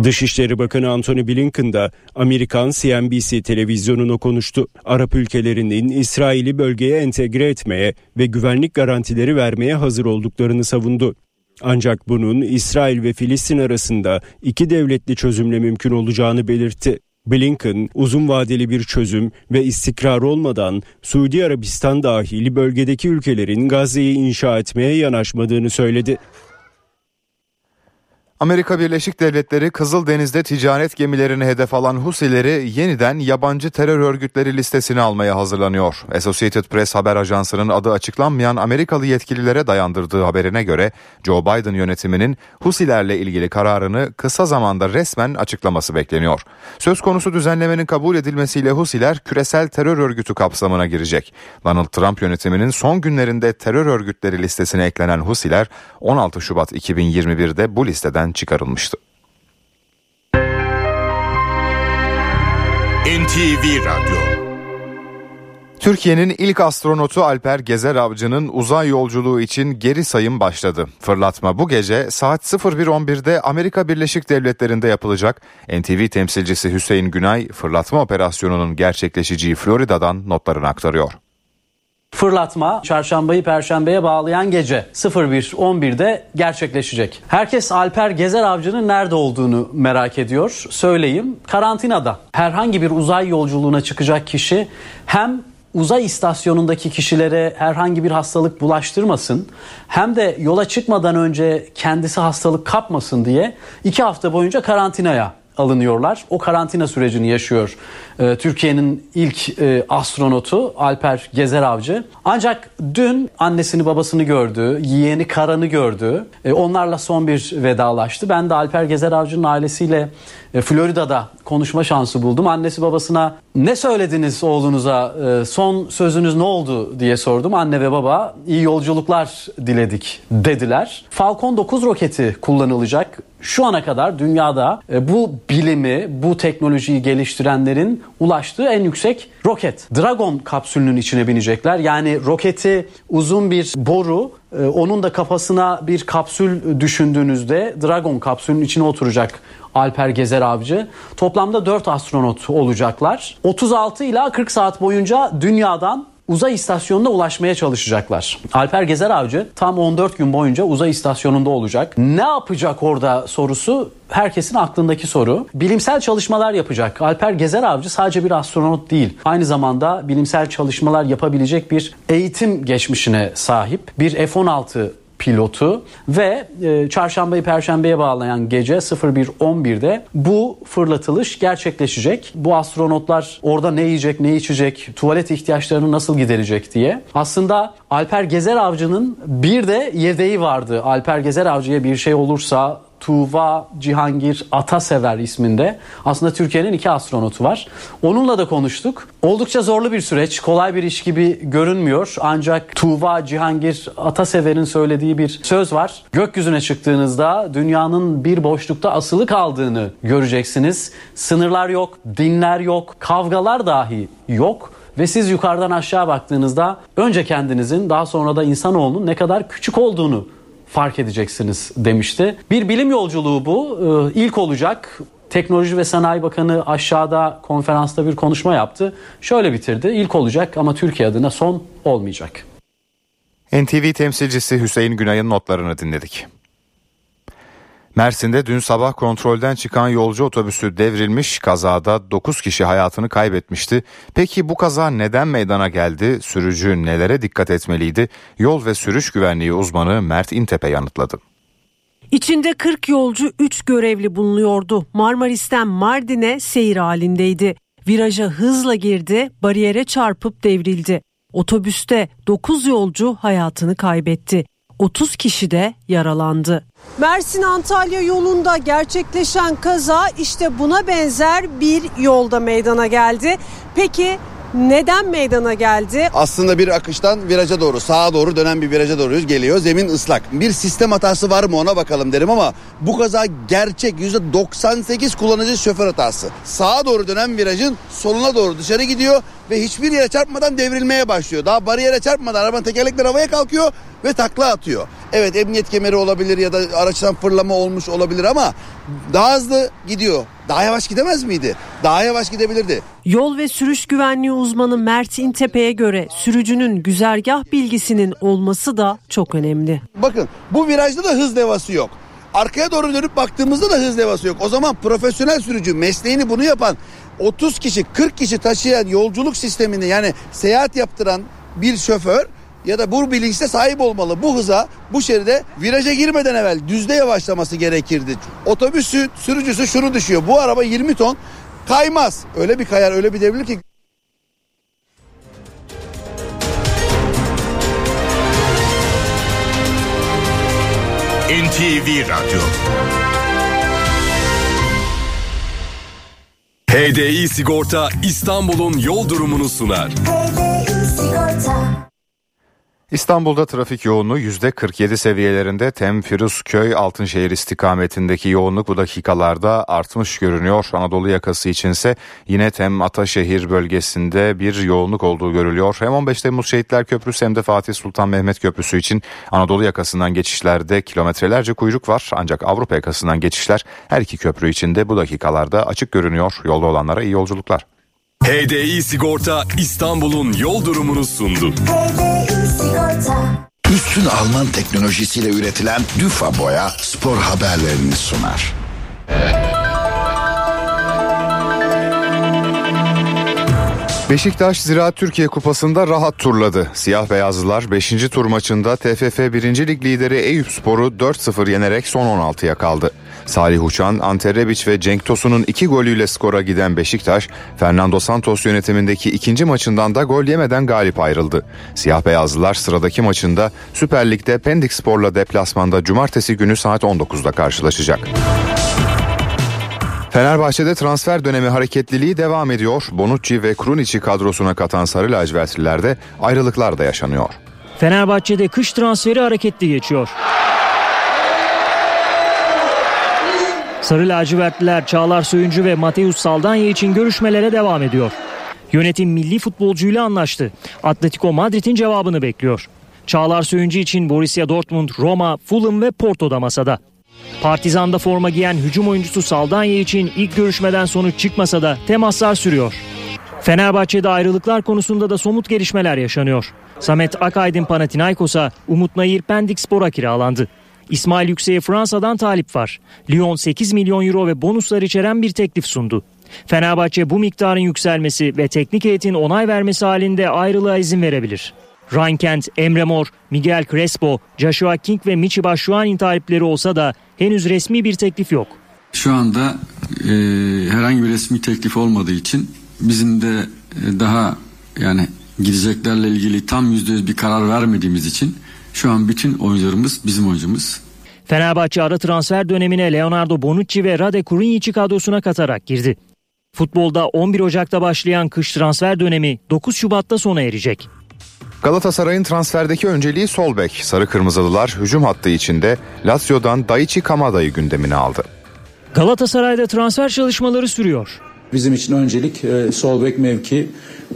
Dışişleri Bakanı Antony Blinken da Amerikan CNBC televizyonuna konuştu. Arap ülkelerinin İsrail'i bölgeye entegre etmeye ve güvenlik garantileri vermeye hazır olduklarını savundu. Ancak bunun İsrail ve Filistin arasında iki devletli çözümle mümkün olacağını belirtti. Blinken uzun vadeli bir çözüm ve istikrar olmadan Suudi Arabistan dahil bölgedeki ülkelerin Gazze'yi inşa etmeye yanaşmadığını söyledi. Amerika Birleşik Devletleri Kızıldeniz'de ticaret gemilerini hedef alan Husileri yeniden yabancı terör örgütleri listesine almaya hazırlanıyor. Associated Press haber ajansının adı açıklanmayan Amerikalı yetkililere dayandırdığı haberine göre Joe Biden yönetiminin Husilerle ilgili kararını kısa zamanda resmen açıklaması bekleniyor. Söz konusu düzenlemenin kabul edilmesiyle Husiler küresel terör örgütü kapsamına girecek. Donald Trump yönetiminin son günlerinde terör örgütleri listesine eklenen Husiler 16 Şubat 2021'de bu listeden çıkarılmıştı. NTV Radyo Türkiye'nin ilk astronotu Alper Gezer Avcı'nın uzay yolculuğu için geri sayım başladı. Fırlatma bu gece saat 01.11'de Amerika Birleşik Devletleri'nde yapılacak. NTV temsilcisi Hüseyin Günay fırlatma operasyonunun gerçekleşeceği Florida'dan notlarını aktarıyor. Fırlatma çarşambayı perşembeye bağlayan gece 01.11'de gerçekleşecek. Herkes Alper Gezer Avcı'nın nerede olduğunu merak ediyor. Söyleyeyim karantinada. Herhangi bir uzay yolculuğuna çıkacak kişi hem uzay istasyonundaki kişilere herhangi bir hastalık bulaştırmasın hem de yola çıkmadan önce kendisi hastalık kapmasın diye iki hafta boyunca karantinaya alınıyorlar. O karantina sürecini yaşıyor e, Türkiye'nin ilk e, astronotu Alper Gezer Avcı. Ancak dün annesini babasını gördü, yeğeni Karan'ı gördü. E, onlarla son bir vedalaştı. Ben de Alper Gezer Avcı'nın ailesiyle e, Florida'da konuşma şansı buldum. Annesi babasına ne söylediniz oğlunuza, e, son sözünüz ne oldu diye sordum. Anne ve baba iyi yolculuklar diledik dediler. Falcon 9 roketi kullanılacak. Şu ana kadar dünyada e, bu bilimi, bu teknolojiyi geliştirenlerin ulaştığı en yüksek roket. Dragon kapsülünün içine binecekler. Yani roketi uzun bir boru, e, onun da kafasına bir kapsül düşündüğünüzde Dragon kapsülünün içine oturacak Alper Gezer Avcı. Toplamda 4 astronot olacaklar. 36 ila 40 saat boyunca dünyadan uzay istasyonuna ulaşmaya çalışacaklar. Alper Gezer Avcı tam 14 gün boyunca uzay istasyonunda olacak. Ne yapacak orada sorusu herkesin aklındaki soru. Bilimsel çalışmalar yapacak. Alper Gezer Avcı sadece bir astronot değil. Aynı zamanda bilimsel çalışmalar yapabilecek bir eğitim geçmişine sahip. Bir F-16 pilotu ve e, çarşambayı perşembeye bağlayan gece 01.11'de bu fırlatılış gerçekleşecek. Bu astronotlar orada ne yiyecek, ne içecek, tuvalet ihtiyaçlarını nasıl giderecek diye. Aslında Alper Gezer Avcı'nın bir de yedeği vardı. Alper Gezer Avcı'ya bir şey olursa Tuva Cihangir Atasever isminde aslında Türkiye'nin iki astronotu var. Onunla da konuştuk. Oldukça zorlu bir süreç, kolay bir iş gibi görünmüyor. Ancak Tuva Cihangir Atasever'in söylediği bir söz var. Gökyüzüne çıktığınızda dünyanın bir boşlukta asılı kaldığını göreceksiniz. Sınırlar yok, dinler yok, kavgalar dahi yok. Ve siz yukarıdan aşağı baktığınızda önce kendinizin daha sonra da insanoğlunun ne kadar küçük olduğunu fark edeceksiniz demişti. Bir bilim yolculuğu bu. Ee, ilk olacak. Teknoloji ve Sanayi Bakanı aşağıda konferansta bir konuşma yaptı. Şöyle bitirdi. İlk olacak ama Türkiye adına son olmayacak. NTV temsilcisi Hüseyin Günay'ın notlarını dinledik. Mersin'de dün sabah kontrolden çıkan yolcu otobüsü devrilmiş kazada 9 kişi hayatını kaybetmişti. Peki bu kaza neden meydana geldi? Sürücü nelere dikkat etmeliydi? Yol ve sürüş güvenliği uzmanı Mert İntepe yanıtladı. İçinde 40 yolcu 3 görevli bulunuyordu. Marmaris'ten Mardin'e seyir halindeydi. Viraja hızla girdi, bariyere çarpıp devrildi. Otobüste 9 yolcu hayatını kaybetti. 30 kişi de yaralandı. Mersin Antalya yolunda gerçekleşen kaza işte buna benzer bir yolda meydana geldi. Peki neden meydana geldi? Aslında bir akıştan viraja doğru sağa doğru dönen bir viraja doğru geliyor. Zemin ıslak. Bir sistem hatası var mı ona bakalım derim ama bu kaza gerçek %98 kullanıcı şoför hatası. Sağa doğru dönen virajın soluna doğru dışarı gidiyor ve hiçbir yere çarpmadan devrilmeye başlıyor. Daha bariyere çarpmadan arabanın tekerlekleri havaya kalkıyor ve takla atıyor. Evet emniyet kemeri olabilir ya da araçtan fırlama olmuş olabilir ama daha hızlı gidiyor. Daha yavaş gidemez miydi? Daha yavaş gidebilirdi. Yol ve sürüş güvenliği uzmanı Mert İntepe'ye göre sürücünün güzergah bilgisinin olması da çok önemli. Bakın bu virajda da hız levhası yok. Arkaya doğru dönüp baktığımızda da hız levhası yok. O zaman profesyonel sürücü mesleğini bunu yapan 30 kişi 40 kişi taşıyan yolculuk sistemini yani seyahat yaptıran bir şoför ya da bu bilinçte sahip olmalı. Bu hıza bu şeride viraja girmeden evvel düzde yavaşlaması gerekirdi. Otobüsün sürücüsü şunu düşüyor. Bu araba 20 ton kaymaz. Öyle bir kayar öyle bir devrilir ki NTV Radyo HDI Sigorta İstanbul'un yol durumunu sunar. İstanbul'da trafik yoğunluğu %47 seviyelerinde Tem Firuzköy Altınşehir istikametindeki yoğunluk bu dakikalarda artmış görünüyor. Anadolu yakası içinse yine Tem Ataşehir bölgesinde bir yoğunluk olduğu görülüyor. Hem 15 Temmuz Şehitler Köprüsü hem de Fatih Sultan Mehmet Köprüsü için Anadolu yakasından geçişlerde kilometrelerce kuyruk var. Ancak Avrupa yakasından geçişler her iki köprü içinde bu dakikalarda açık görünüyor. Yolda olanlara iyi yolculuklar. HDI Sigorta İstanbul'un yol durumunu sundu. Üstün Alman teknolojisiyle üretilen Düfa Boya spor haberlerini sunar. Beşiktaş Ziraat Türkiye Kupası'nda rahat turladı. Siyah beyazlılar 5. tur maçında TFF 1. Lig lideri Eyüp Spor'u 4-0 yenerek son 16'ya kaldı. Salih Uçan, Ante Rebic ve Cenk Tosun'un iki golüyle skora giden Beşiktaş, Fernando Santos yönetimindeki ikinci maçından da gol yemeden galip ayrıldı. Siyah beyazlılar sıradaki maçında Süper Lig'de Pendik Spor'la deplasmanda cumartesi günü saat 19'da karşılaşacak. Fenerbahçe'de transfer dönemi hareketliliği devam ediyor. Bonucci ve Krunici kadrosuna katan Sarı Lacivertlilerde ayrılıklar da yaşanıyor. Fenerbahçe'de kış transferi hareketli geçiyor. Sarı lacivertliler Çağlar Söyüncü ve Mateus Saldanya için görüşmelere devam ediyor. Yönetim milli futbolcuyla anlaştı. Atletico Madrid'in cevabını bekliyor. Çağlar Söyüncü için Borussia Dortmund, Roma, Fulham ve Porto'da masada. Partizan'da forma giyen hücum oyuncusu Saldanya için ilk görüşmeden sonuç çıkmasa da temaslar sürüyor. Fenerbahçe'de ayrılıklar konusunda da somut gelişmeler yaşanıyor. Samet Akaydın Panathinaikos'a, Umut Nayir Pendik Spor'a kiralandı. İsmail Yüksek'e Fransa'dan talip var. Lyon 8 milyon euro ve bonuslar içeren bir teklif sundu. Fenerbahçe bu miktarın yükselmesi ve teknik heyetin onay vermesi halinde ayrılığa izin verebilir. Ryan Kent, Emre Mor, Miguel Crespo, Joshua King ve Michi Batshuayi'nin talipleri olsa da henüz resmi bir teklif yok. Şu anda e, herhangi bir resmi teklif olmadığı için bizim de e, daha yani gideceklerle ilgili tam yüzde yüz bir karar vermediğimiz için şu an bütün oyuncularımız bizim oyuncumuz. Fenerbahçe ara transfer dönemine Leonardo Bonucci ve Rade Kurinic'i kadrosuna katarak girdi. Futbolda 11 Ocak'ta başlayan kış transfer dönemi 9 Şubat'ta sona erecek. Galatasaray'ın transferdeki önceliği sol bek. Sarı Kırmızılılar hücum hattı içinde Lazio'dan Daichi Kamada'yı gündemine aldı. Galatasaray'da transfer çalışmaları sürüyor. Bizim için öncelik e, sol bek mevki.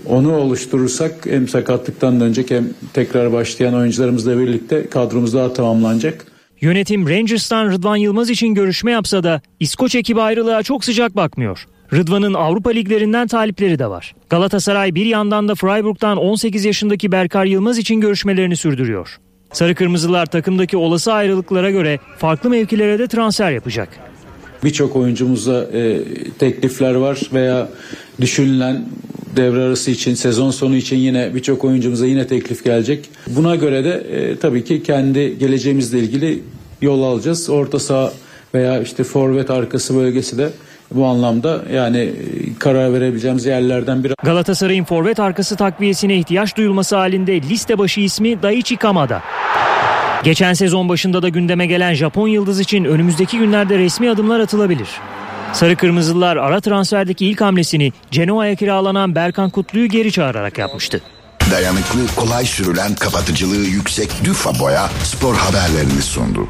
Onu oluşturursak hem sakatlıktan dönecek hem tekrar başlayan oyuncularımızla birlikte kadromuz daha tamamlanacak. Yönetim Rangers'tan Rıdvan Yılmaz için görüşme yapsa da İskoç ekibi ayrılığa çok sıcak bakmıyor. Rıdvan'ın Avrupa liglerinden talipleri de var. Galatasaray bir yandan da Freiburg'dan 18 yaşındaki Berkar Yılmaz için görüşmelerini sürdürüyor. Sarı Kırmızılar takımdaki olası ayrılıklara göre farklı mevkilere de transfer yapacak. Birçok oyuncumuza e, teklifler var veya düşünülen devre arası için, sezon sonu için yine birçok oyuncumuza yine teklif gelecek. Buna göre de e, tabii ki kendi geleceğimizle ilgili yol alacağız. Orta saha veya işte forvet arkası bölgesi de bu anlamda yani e, karar verebileceğimiz yerlerden biri. Galatasaray'ın forvet arkası takviyesine ihtiyaç duyulması halinde liste başı ismi Daichi Kamada. Geçen sezon başında da gündeme gelen Japon yıldız için önümüzdeki günlerde resmi adımlar atılabilir. Sarı Kırmızılılar ara transferdeki ilk hamlesini Genoa'ya kiralanan Berkan Kutlu'yu geri çağırarak yapmıştı. Dayanıklı, kolay sürülen, kapatıcılığı yüksek Düfa Boya spor haberlerini sundu.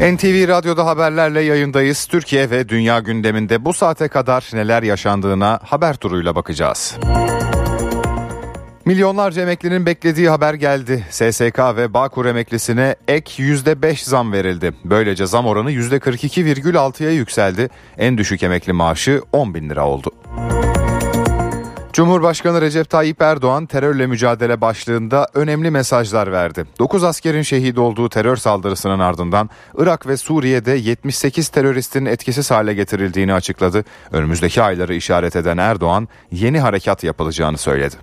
NTV Radyo'da haberlerle yayındayız. Türkiye ve dünya gündeminde bu saate kadar neler yaşandığına haber turuyla bakacağız. Milyonlarca emeklinin beklediği haber geldi. SSK ve Bağkur emeklisine ek %5 zam verildi. Böylece zam oranı %42,6'ya yükseldi. En düşük emekli maaşı 10 bin lira oldu. Cumhurbaşkanı Recep Tayyip Erdoğan terörle mücadele başlığında önemli mesajlar verdi. 9 askerin şehit olduğu terör saldırısının ardından Irak ve Suriye'de 78 teröristin etkisiz hale getirildiğini açıkladı. Önümüzdeki ayları işaret eden Erdoğan yeni harekat yapılacağını söyledi.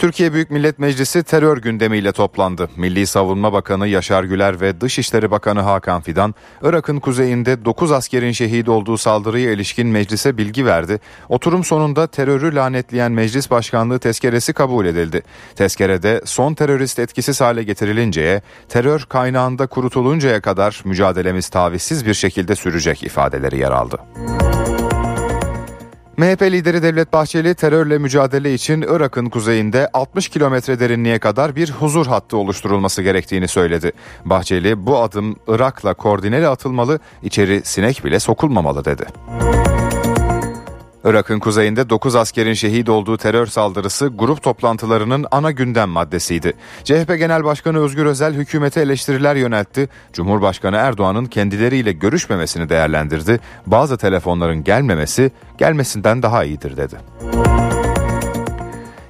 Türkiye Büyük Millet Meclisi terör gündemiyle toplandı. Milli Savunma Bakanı Yaşar Güler ve Dışişleri Bakanı Hakan Fidan, Irak'ın kuzeyinde 9 askerin şehit olduğu saldırıya ilişkin meclise bilgi verdi. Oturum sonunda terörü lanetleyen meclis başkanlığı tezkeresi kabul edildi. Tezkerede son terörist etkisiz hale getirilinceye, terör kaynağında kurutuluncaya kadar mücadelemiz tavizsiz bir şekilde sürecek ifadeleri yer aldı. MHP lideri Devlet Bahçeli terörle mücadele için Irak'ın kuzeyinde 60 kilometre derinliğe kadar bir huzur hattı oluşturulması gerektiğini söyledi. Bahçeli bu adım Irak'la koordineli atılmalı, içeri sinek bile sokulmamalı dedi. Irak'ın kuzeyinde 9 askerin şehit olduğu terör saldırısı grup toplantılarının ana gündem maddesiydi. CHP Genel Başkanı Özgür Özel hükümete eleştiriler yöneltti. Cumhurbaşkanı Erdoğan'ın kendileriyle görüşmemesini değerlendirdi. Bazı telefonların gelmemesi gelmesinden daha iyidir dedi.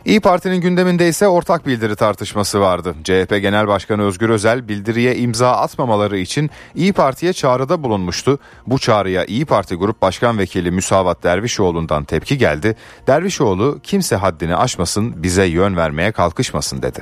İyi Parti'nin gündeminde ise ortak bildiri tartışması vardı. CHP Genel Başkanı Özgür Özel bildiriye imza atmamaları için İyi Parti'ye çağrıda bulunmuştu. Bu çağrıya İyi Parti Grup Başkan Vekili Müsavat Dervişoğlu'ndan tepki geldi. Dervişoğlu kimse haddini aşmasın bize yön vermeye kalkışmasın dedi.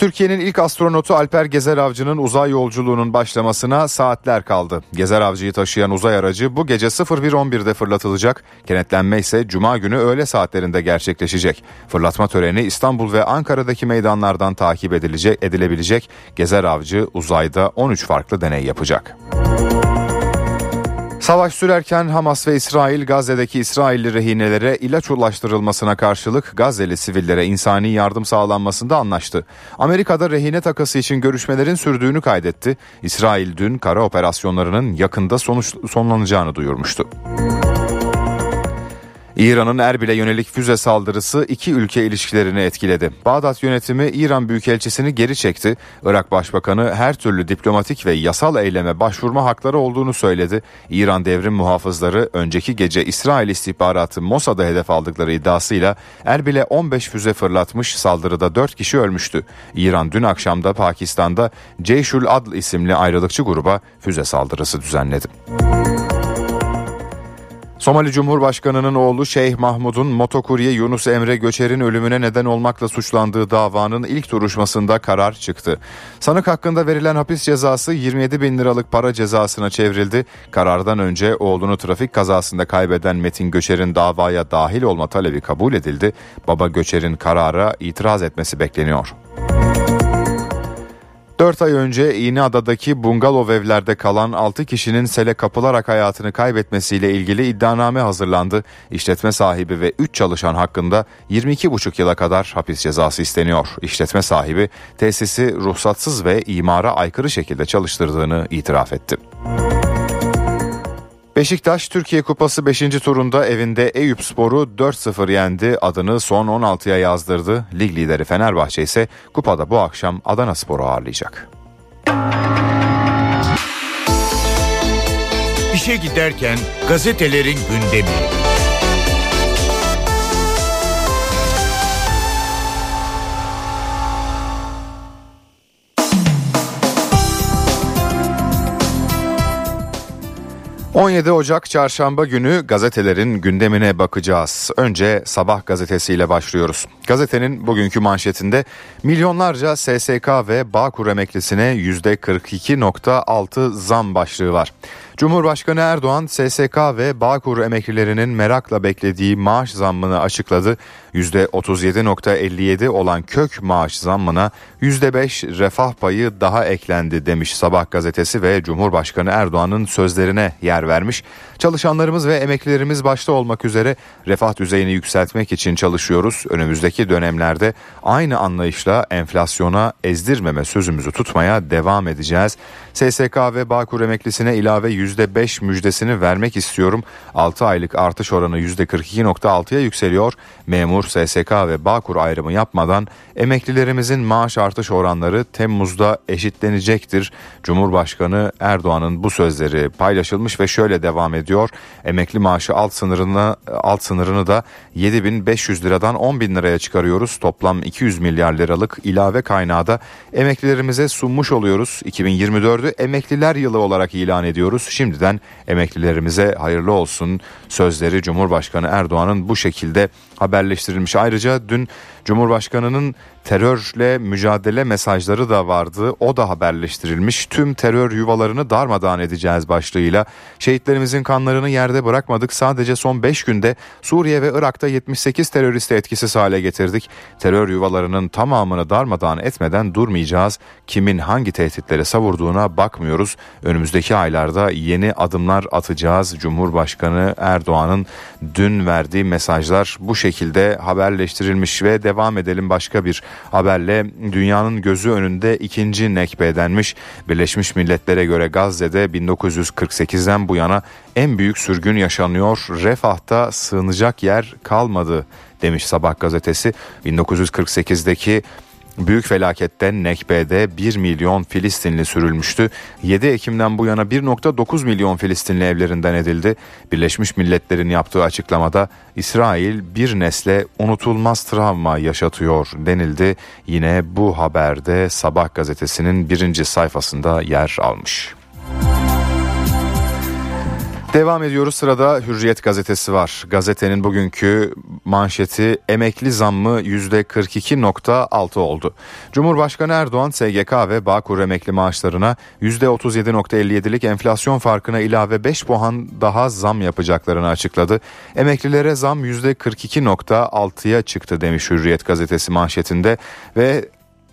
Türkiye'nin ilk astronotu Alper Gezer Avcı'nın uzay yolculuğunun başlamasına saatler kaldı. Gezer Avcı'yı taşıyan uzay aracı bu gece 01.11'de fırlatılacak. Kenetlenme ise cuma günü öğle saatlerinde gerçekleşecek. Fırlatma töreni İstanbul ve Ankara'daki meydanlardan takip edilecek, edilebilecek. Gezer Avcı uzayda 13 farklı deney yapacak. Savaş sürerken Hamas ve İsrail Gazze'deki İsrailli rehinelere ilaç ulaştırılmasına karşılık Gazze'li sivillere insani yardım sağlanmasında anlaştı. Amerika'da rehine takası için görüşmelerin sürdüğünü kaydetti. İsrail dün kara operasyonlarının yakında sonuç, sonlanacağını duyurmuştu. İran'ın Erbil'e yönelik füze saldırısı iki ülke ilişkilerini etkiledi. Bağdat yönetimi İran Büyükelçisini geri çekti. Irak Başbakanı her türlü diplomatik ve yasal eyleme başvurma hakları olduğunu söyledi. İran devrim muhafızları önceki gece İsrail istihbaratı Mossad'a hedef aldıkları iddiasıyla Erbil'e 15 füze fırlatmış saldırıda 4 kişi ölmüştü. İran dün akşamda Pakistan'da Ceyşul Adl isimli ayrılıkçı gruba füze saldırısı düzenledi. Somali Cumhurbaşkanı'nın oğlu Şeyh Mahmud'un motokurye Yunus Emre Göçer'in ölümüne neden olmakla suçlandığı davanın ilk duruşmasında karar çıktı. Sanık hakkında verilen hapis cezası 27 bin liralık para cezasına çevrildi. Karardan önce oğlunu trafik kazasında kaybeden Metin Göçer'in davaya dahil olma talebi kabul edildi. Baba Göçer'in karara itiraz etmesi bekleniyor. 4 ay önce İğneada'daki bungalov evlerde kalan 6 kişinin sele kapılarak hayatını kaybetmesiyle ilgili iddianame hazırlandı. İşletme sahibi ve 3 çalışan hakkında 22,5 yıla kadar hapis cezası isteniyor. İşletme sahibi tesisi ruhsatsız ve imara aykırı şekilde çalıştırdığını itiraf etti. Beşiktaş Türkiye Kupası 5. turunda evinde Eyüp Spor'u 4-0 yendi. Adını son 16'ya yazdırdı. Lig lideri Fenerbahçe ise kupada bu akşam Adana Spor'u ağırlayacak. İşe giderken gazetelerin gündemi. 17 Ocak çarşamba günü gazetelerin gündemine bakacağız. Önce Sabah gazetesiyle başlıyoruz. Gazetenin bugünkü manşetinde milyonlarca SSK ve Bağkur emeklisine %42.6 zam başlığı var. Cumhurbaşkanı Erdoğan SSK ve Bağkur emeklilerinin merakla beklediği maaş zammını açıkladı. %37.57 olan kök maaş zammına %5 refah payı daha eklendi demiş Sabah gazetesi ve Cumhurbaşkanı Erdoğan'ın sözlerine yer vermiş. Çalışanlarımız ve emeklilerimiz başta olmak üzere refah düzeyini yükseltmek için çalışıyoruz. Önümüzdeki dönemlerde aynı anlayışla enflasyona ezdirmeme sözümüzü tutmaya devam edeceğiz. SSK ve Bağkur emeklisine ilave %5 müjdesini vermek istiyorum. 6 aylık artış oranı %42.6'ya yükseliyor. Memur, SSK ve Bağkur ayrımı yapmadan emeklilerimizin maaş artış oranları Temmuz'da eşitlenecektir. Cumhurbaşkanı Erdoğan'ın bu sözleri paylaşılmış ve şöyle devam ediyor. Emekli maaşı alt sınırını alt sınırını da 7500 liradan 10 bin liraya çıkarıyoruz. Toplam 200 milyar liralık ilave kaynağı da emeklilerimize sunmuş oluyoruz. 2024'ü emekliler yılı olarak ilan ediyoruz. Şimdiden emeklilerimize hayırlı olsun sözleri Cumhurbaşkanı Erdoğan'ın bu şekilde haberleştirilmiş. Ayrıca dün Cumhurbaşkanı'nın terörle mücadele mesajları da vardı. O da haberleştirilmiş. Tüm terör yuvalarını darmadağın edeceğiz başlığıyla. Şehitlerimizin kanlarını yerde bırakmadık. Sadece son 5 günde Suriye ve Irak'ta 78 teröristi etkisiz hale getirdik. Terör yuvalarının tamamını darmadağın etmeden durmayacağız. Kimin hangi tehditlere savurduğuna bakmıyoruz. Önümüzdeki aylarda yeni adımlar atacağız. Cumhurbaşkanı Erdoğan'ın dün verdiği mesajlar bu şekilde haberleştirilmiş ve devam edelim başka bir haberle dünyanın gözü önünde ikinci nekbe denmiş. Birleşmiş Milletler'e göre Gazze'de 1948'den bu yana en büyük sürgün yaşanıyor. Refah'ta sığınacak yer kalmadı demiş Sabah gazetesi. 1948'deki Büyük felaketten Nekbe'de 1 milyon Filistinli sürülmüştü. 7 Ekim'den bu yana 1.9 milyon Filistinli evlerinden edildi. Birleşmiş Milletler'in yaptığı açıklamada İsrail bir nesle unutulmaz travma yaşatıyor denildi. Yine bu haberde Sabah gazetesinin birinci sayfasında yer almış. Devam ediyoruz sırada Hürriyet gazetesi var. Gazetenin bugünkü manşeti emekli zammı %42.6 oldu. Cumhurbaşkanı Erdoğan SGK ve Bağkur emekli maaşlarına %37.57'lik enflasyon farkına ilave 5 puan daha zam yapacaklarını açıkladı. Emeklilere zam %42.6'ya çıktı demiş Hürriyet gazetesi manşetinde ve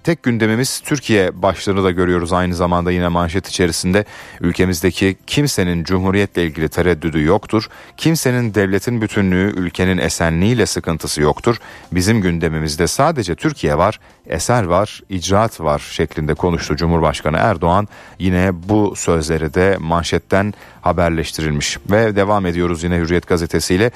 Tek gündemimiz Türkiye başlığını da görüyoruz aynı zamanda yine manşet içerisinde. Ülkemizdeki kimsenin cumhuriyetle ilgili tereddüdü yoktur. Kimsenin devletin bütünlüğü, ülkenin esenliğiyle sıkıntısı yoktur. Bizim gündemimizde sadece Türkiye var, eser var, icraat var şeklinde konuştu Cumhurbaşkanı Erdoğan. Yine bu sözleri de manşetten haberleştirilmiş ve devam ediyoruz yine Hürriyet gazetesiyle.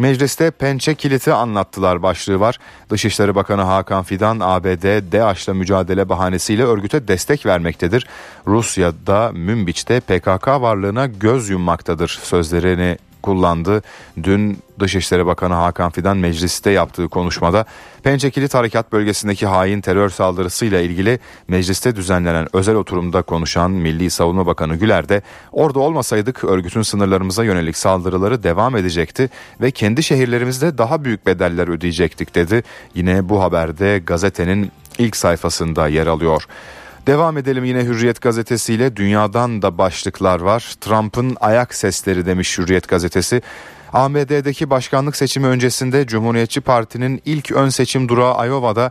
Mecliste pençe kiliti anlattılar başlığı var. Dışişleri Bakanı Hakan Fidan ABD DAEŞ'la mücadele bahanesiyle örgüte destek vermektedir. Rusya'da Münbiç'te PKK varlığına göz yummaktadır sözlerini kullandı. Dün Dışişleri Bakanı Hakan Fidan mecliste yaptığı konuşmada Pençe Kilit Harekat bölgesindeki hain terör saldırısıyla ilgili mecliste düzenlenen özel oturumda konuşan Milli Savunma Bakanı Güler de orada olmasaydık örgütün sınırlarımıza yönelik saldırıları devam edecekti ve kendi şehirlerimizde daha büyük bedeller ödeyecektik dedi. Yine bu haberde gazetenin ilk sayfasında yer alıyor. Devam edelim yine Hürriyet gazetesiyle dünyadan da başlıklar var. Trump'ın ayak sesleri demiş Hürriyet gazetesi. ABD'deki başkanlık seçimi öncesinde Cumhuriyetçi Parti'nin ilk ön seçim durağı Iowa'da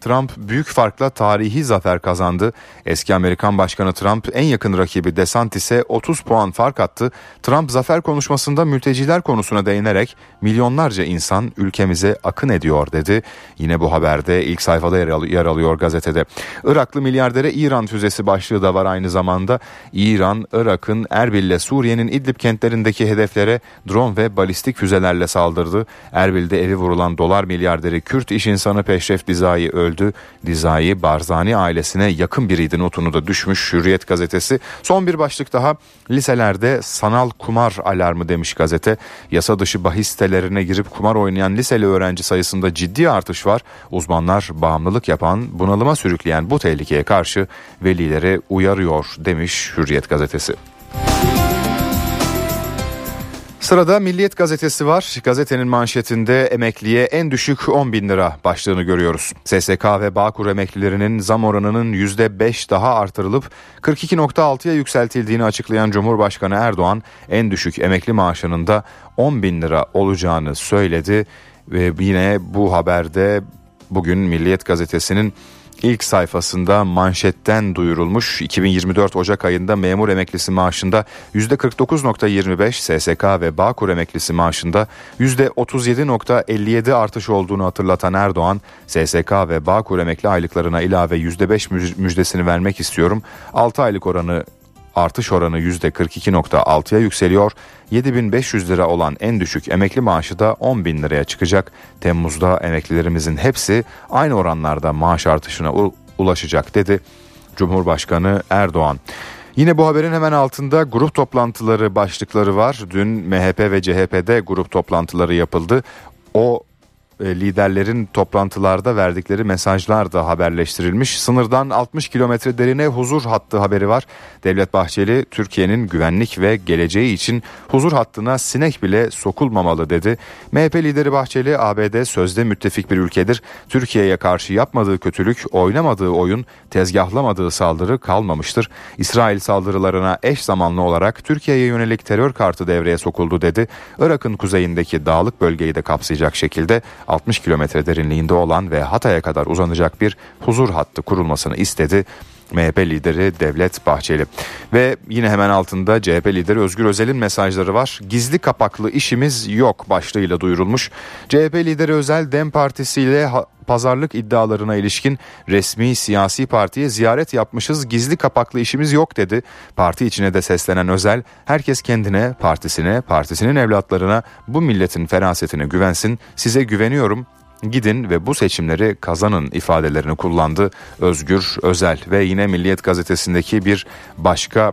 Trump büyük farkla tarihi zafer kazandı. Eski Amerikan Başkanı Trump en yakın rakibi DeSantis'e 30 puan fark attı. Trump zafer konuşmasında mülteciler konusuna değinerek milyonlarca insan ülkemize akın ediyor dedi. Yine bu haberde ilk sayfada yer, al- yer alıyor gazetede. Iraklı milyardere İran füzesi başlığı da var aynı zamanda. İran, Irak'ın Erbil ile Suriye'nin İdlib kentlerindeki hedeflere drone ve balistik füzelerle saldırdı. Erbil'de evi vurulan dolar milyarderi Kürt iş insanı Peşref Dizai öldü. Dizai Barzani ailesine yakın biriydi notunu da düşmüş Hürriyet gazetesi. Son bir başlık daha liselerde sanal kumar alarmı demiş gazete. Yasa dışı bahis sitelerine girip kumar oynayan liseli öğrenci sayısında ciddi artış var. Uzmanlar bağımlılık yapan, bunalıma sürükleyen bu tehlikeye karşı velileri uyarıyor demiş Hürriyet gazetesi. Sırada Milliyet gazetesi var. Gazetenin manşetinde emekliye en düşük 10 bin lira başlığını görüyoruz. SSK ve Bağkur emeklilerinin zam oranının %5 daha artırılıp 42.6'ya yükseltildiğini açıklayan Cumhurbaşkanı Erdoğan en düşük emekli maaşının da 10 bin lira olacağını söyledi. Ve yine bu haberde bugün Milliyet gazetesinin ilk sayfasında manşetten duyurulmuş 2024 Ocak ayında memur emeklisi maaşında %49.25 SSK ve Bağkur emeklisi maaşında %37.57 artış olduğunu hatırlatan Erdoğan SSK ve Bağkur emekli aylıklarına ilave %5 müjdesini vermek istiyorum. 6 aylık oranı artış oranı %42.6'ya yükseliyor. 7500 lira olan en düşük emekli maaşı da 10 bin liraya çıkacak. Temmuz'da emeklilerimizin hepsi aynı oranlarda maaş artışına ulaşacak dedi Cumhurbaşkanı Erdoğan. Yine bu haberin hemen altında grup toplantıları başlıkları var. Dün MHP ve CHP'de grup toplantıları yapıldı. O liderlerin toplantılarda verdikleri mesajlar da haberleştirilmiş. Sınırdan 60 kilometre derine huzur hattı haberi var. Devlet Bahçeli Türkiye'nin güvenlik ve geleceği için huzur hattına sinek bile sokulmamalı dedi. MHP lideri Bahçeli ABD sözde müttefik bir ülkedir. Türkiye'ye karşı yapmadığı kötülük, oynamadığı oyun, tezgahlamadığı saldırı kalmamıştır. İsrail saldırılarına eş zamanlı olarak Türkiye'ye yönelik terör kartı devreye sokuldu dedi. Irak'ın kuzeyindeki dağlık bölgeyi de kapsayacak şekilde 60 kilometre derinliğinde olan ve Hatay'a kadar uzanacak bir huzur hattı kurulmasını istedi. MHP lideri Devlet Bahçeli. Ve yine hemen altında CHP lideri Özgür Özel'in mesajları var. Gizli kapaklı işimiz yok başlığıyla duyurulmuş. CHP lideri Özel Dem Partisi ile pazarlık iddialarına ilişkin resmi siyasi partiye ziyaret yapmışız gizli kapaklı işimiz yok dedi. Parti içine de seslenen Özel herkes kendine, partisine, partisinin evlatlarına bu milletin ferasetine güvensin size güveniyorum gidin ve bu seçimleri kazanın ifadelerini kullandı Özgür Özel ve yine Milliyet gazetesindeki bir başka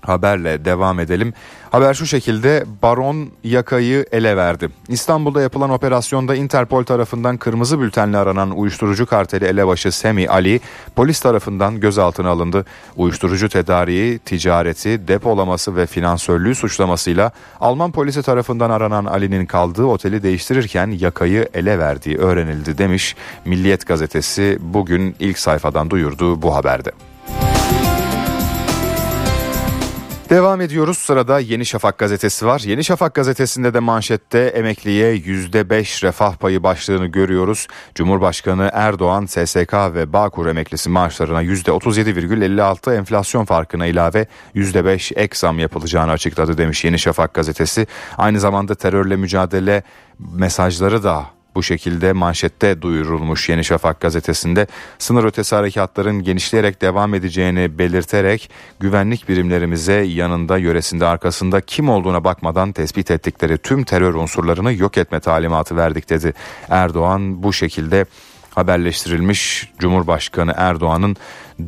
haberle devam edelim. Haber şu şekilde Baron yakayı ele verdi. İstanbul'da yapılan operasyonda Interpol tarafından kırmızı bültenle aranan uyuşturucu karteli elebaşı Semi Ali polis tarafından gözaltına alındı. Uyuşturucu tedariği, ticareti, depolaması ve finansörlüğü suçlamasıyla Alman polisi tarafından aranan Ali'nin kaldığı oteli değiştirirken yakayı ele verdiği öğrenildi demiş Milliyet gazetesi bugün ilk sayfadan duyurduğu bu haberde. Devam ediyoruz. Sırada Yeni Şafak gazetesi var. Yeni Şafak gazetesinde de manşette emekliye %5 refah payı başlığını görüyoruz. Cumhurbaşkanı Erdoğan SSK ve Bağkur emeklisi maaşlarına %37,56 enflasyon farkına ilave %5 ek zam yapılacağını açıkladı demiş Yeni Şafak gazetesi. Aynı zamanda terörle mücadele mesajları da bu şekilde manşette duyurulmuş Yeni Şafak gazetesinde sınır ötesi harekatların genişleyerek devam edeceğini belirterek güvenlik birimlerimize yanında yöresinde arkasında kim olduğuna bakmadan tespit ettikleri tüm terör unsurlarını yok etme talimatı verdik dedi. Erdoğan bu şekilde haberleştirilmiş Cumhurbaşkanı Erdoğan'ın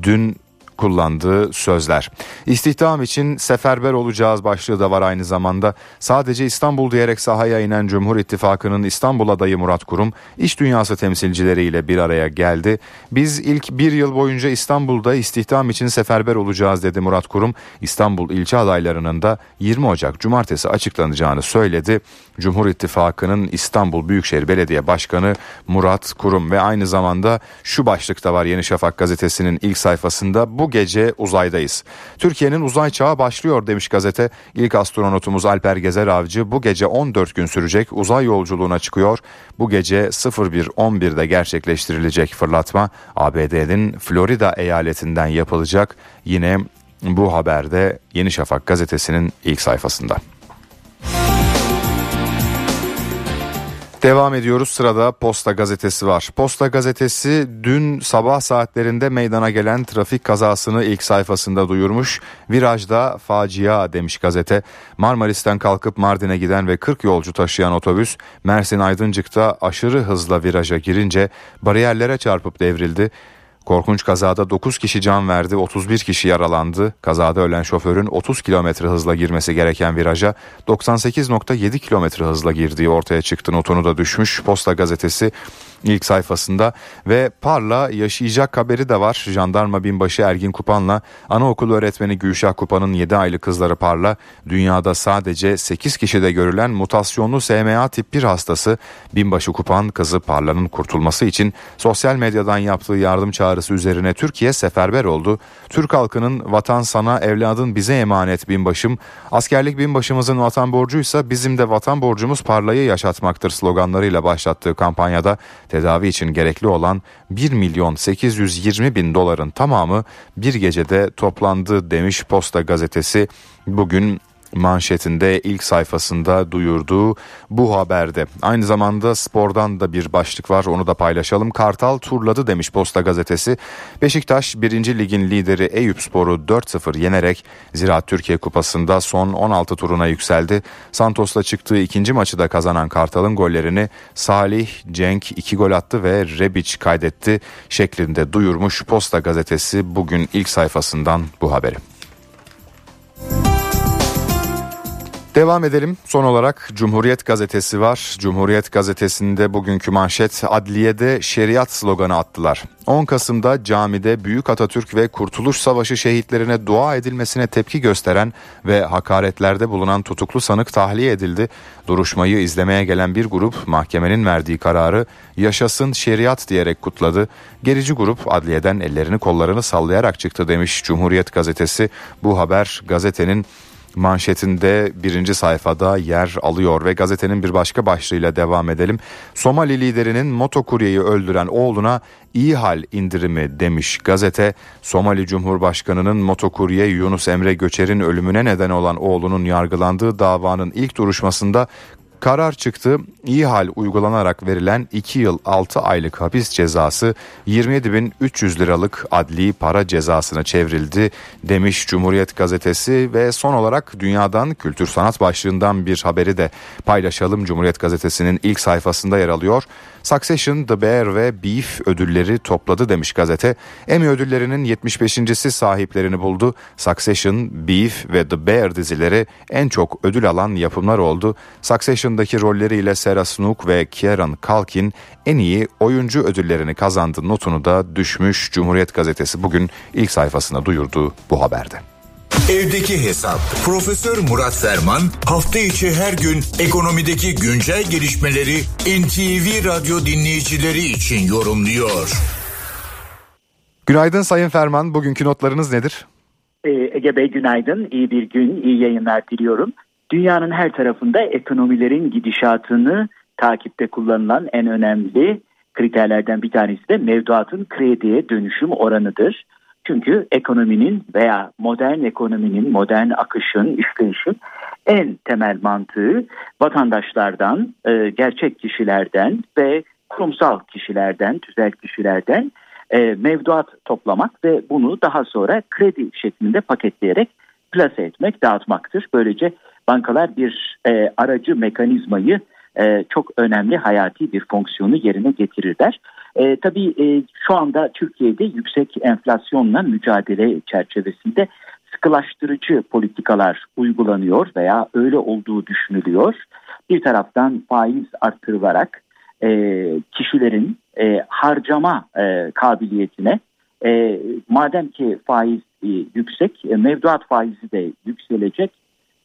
dün kullandığı sözler. İstihdam için seferber olacağız başlığı da var aynı zamanda. Sadece İstanbul diyerek sahaya inen Cumhur İttifakı'nın İstanbul adayı Murat Kurum iş dünyası temsilcileriyle bir araya geldi. Biz ilk bir yıl boyunca İstanbul'da istihdam için seferber olacağız dedi Murat Kurum. İstanbul ilçe adaylarının da 20 Ocak Cumartesi açıklanacağını söyledi. Cumhur İttifakı'nın İstanbul Büyükşehir Belediye Başkanı Murat Kurum ve aynı zamanda şu başlıkta var Yeni Şafak gazetesinin ilk sayfasında bu gece uzaydayız. Türkiye'nin uzay çağı başlıyor demiş gazete. İlk astronotumuz Alper Gezer Avcı bu gece 14 gün sürecek uzay yolculuğuna çıkıyor. Bu gece 01.11'de gerçekleştirilecek fırlatma ABD'nin Florida eyaletinden yapılacak. Yine bu haberde Yeni Şafak gazetesinin ilk sayfasında. Devam ediyoruz sırada Posta Gazetesi var. Posta Gazetesi dün sabah saatlerinde meydana gelen trafik kazasını ilk sayfasında duyurmuş. Virajda facia demiş gazete. Marmaris'ten kalkıp Mardin'e giden ve 40 yolcu taşıyan otobüs Mersin Aydıncık'ta aşırı hızla viraja girince bariyerlere çarpıp devrildi. Korkunç kazada 9 kişi can verdi, 31 kişi yaralandı. Kazada ölen şoförün 30 kilometre hızla girmesi gereken viraja 98.7 kilometre hızla girdiği ortaya çıktı. Notunu da düşmüş. Posta gazetesi ilk sayfasında ve Parla yaşayacak haberi de var. Jandarma binbaşı Ergin Kupan'la anaokulu öğretmeni Gülşah Kupan'ın 7 aylık kızları Parla dünyada sadece 8 kişide görülen mutasyonlu SMA tip 1 hastası binbaşı Kupan kızı Parla'nın kurtulması için sosyal medyadan yaptığı yardım çağrısı üzerine Türkiye seferber oldu. Türk halkının vatan sana evladın bize emanet binbaşım askerlik binbaşımızın vatan borcuysa bizim de vatan borcumuz Parla'yı yaşatmaktır sloganlarıyla başlattığı kampanyada tedavi için gerekli olan 1 milyon 820 bin doların tamamı bir gecede toplandı demiş Posta gazetesi. Bugün manşetinde ilk sayfasında duyurduğu bu haberde. Aynı zamanda spordan da bir başlık var onu da paylaşalım. Kartal turladı demiş Posta Gazetesi. Beşiktaş 1. Ligin lideri Eyüp Spor'u 4-0 yenerek Ziraat Türkiye Kupası'nda son 16 turuna yükseldi. Santos'la çıktığı ikinci maçı da kazanan Kartal'ın gollerini Salih, Cenk 2 gol attı ve Rebic kaydetti şeklinde duyurmuş Posta Gazetesi bugün ilk sayfasından bu haberi. Devam edelim. Son olarak Cumhuriyet Gazetesi var. Cumhuriyet Gazetesi'nde bugünkü manşet adliyede şeriat sloganı attılar. 10 Kasım'da camide Büyük Atatürk ve Kurtuluş Savaşı şehitlerine dua edilmesine tepki gösteren ve hakaretlerde bulunan tutuklu sanık tahliye edildi. Duruşmayı izlemeye gelen bir grup mahkemenin verdiği kararı yaşasın şeriat diyerek kutladı. Gerici grup adliyeden ellerini kollarını sallayarak çıktı demiş Cumhuriyet Gazetesi. Bu haber gazetenin manşetinde birinci sayfada yer alıyor ve gazetenin bir başka başlığıyla devam edelim. Somali liderinin motokuryeyi öldüren oğluna iyi hal indirimi demiş gazete. Somali Cumhurbaşkanı'nın motokurye Yunus Emre Göçer'in ölümüne neden olan oğlunun yargılandığı davanın ilk duruşmasında Karar çıktı. İyi hal uygulanarak verilen 2 yıl 6 aylık hapis cezası 27.300 liralık adli para cezasına çevrildi demiş Cumhuriyet Gazetesi ve son olarak dünyadan kültür sanat başlığından bir haberi de paylaşalım. Cumhuriyet Gazetesi'nin ilk sayfasında yer alıyor. Succession, The Bear ve Beef ödülleri topladı demiş gazete. Emmy ödüllerinin 75.si sahiplerini buldu. Succession, Beef ve The Bear dizileri en çok ödül alan yapımlar oldu. Succession'daki rolleriyle Sarah Snook ve Kieran Culkin en iyi oyuncu ödüllerini kazandı notunu da düşmüş. Cumhuriyet Gazetesi bugün ilk sayfasına duyurdu bu haberde. Evdeki Hesap. Profesör Murat Ferman hafta içi her gün ekonomideki güncel gelişmeleri NTV Radyo dinleyicileri için yorumluyor. Günaydın Sayın Ferman. Bugünkü notlarınız nedir? Ee, Ege Bey günaydın. İyi bir gün, iyi yayınlar diliyorum. Dünyanın her tarafında ekonomilerin gidişatını takipte kullanılan en önemli kriterlerden bir tanesi de mevduatın krediye dönüşüm oranıdır. Çünkü ekonominin veya modern ekonominin, modern akışın, işleyişin en temel mantığı vatandaşlardan, e, gerçek kişilerden ve kurumsal kişilerden, tüzel kişilerden e, mevduat toplamak ve bunu daha sonra kredi şeklinde paketleyerek plase etmek, dağıtmaktır. Böylece bankalar bir e, aracı mekanizmayı e, çok önemli hayati bir fonksiyonu yerine getirirler. E, tabii e, şu anda Türkiye'de yüksek enflasyonla mücadele çerçevesinde sıkılaştırıcı politikalar uygulanıyor veya öyle olduğu düşünülüyor. Bir taraftan faiz arttırılarak e, kişilerin e, harcama e, kabiliyetine e, madem ki faiz e, yüksek e, mevduat faizi de yükselecek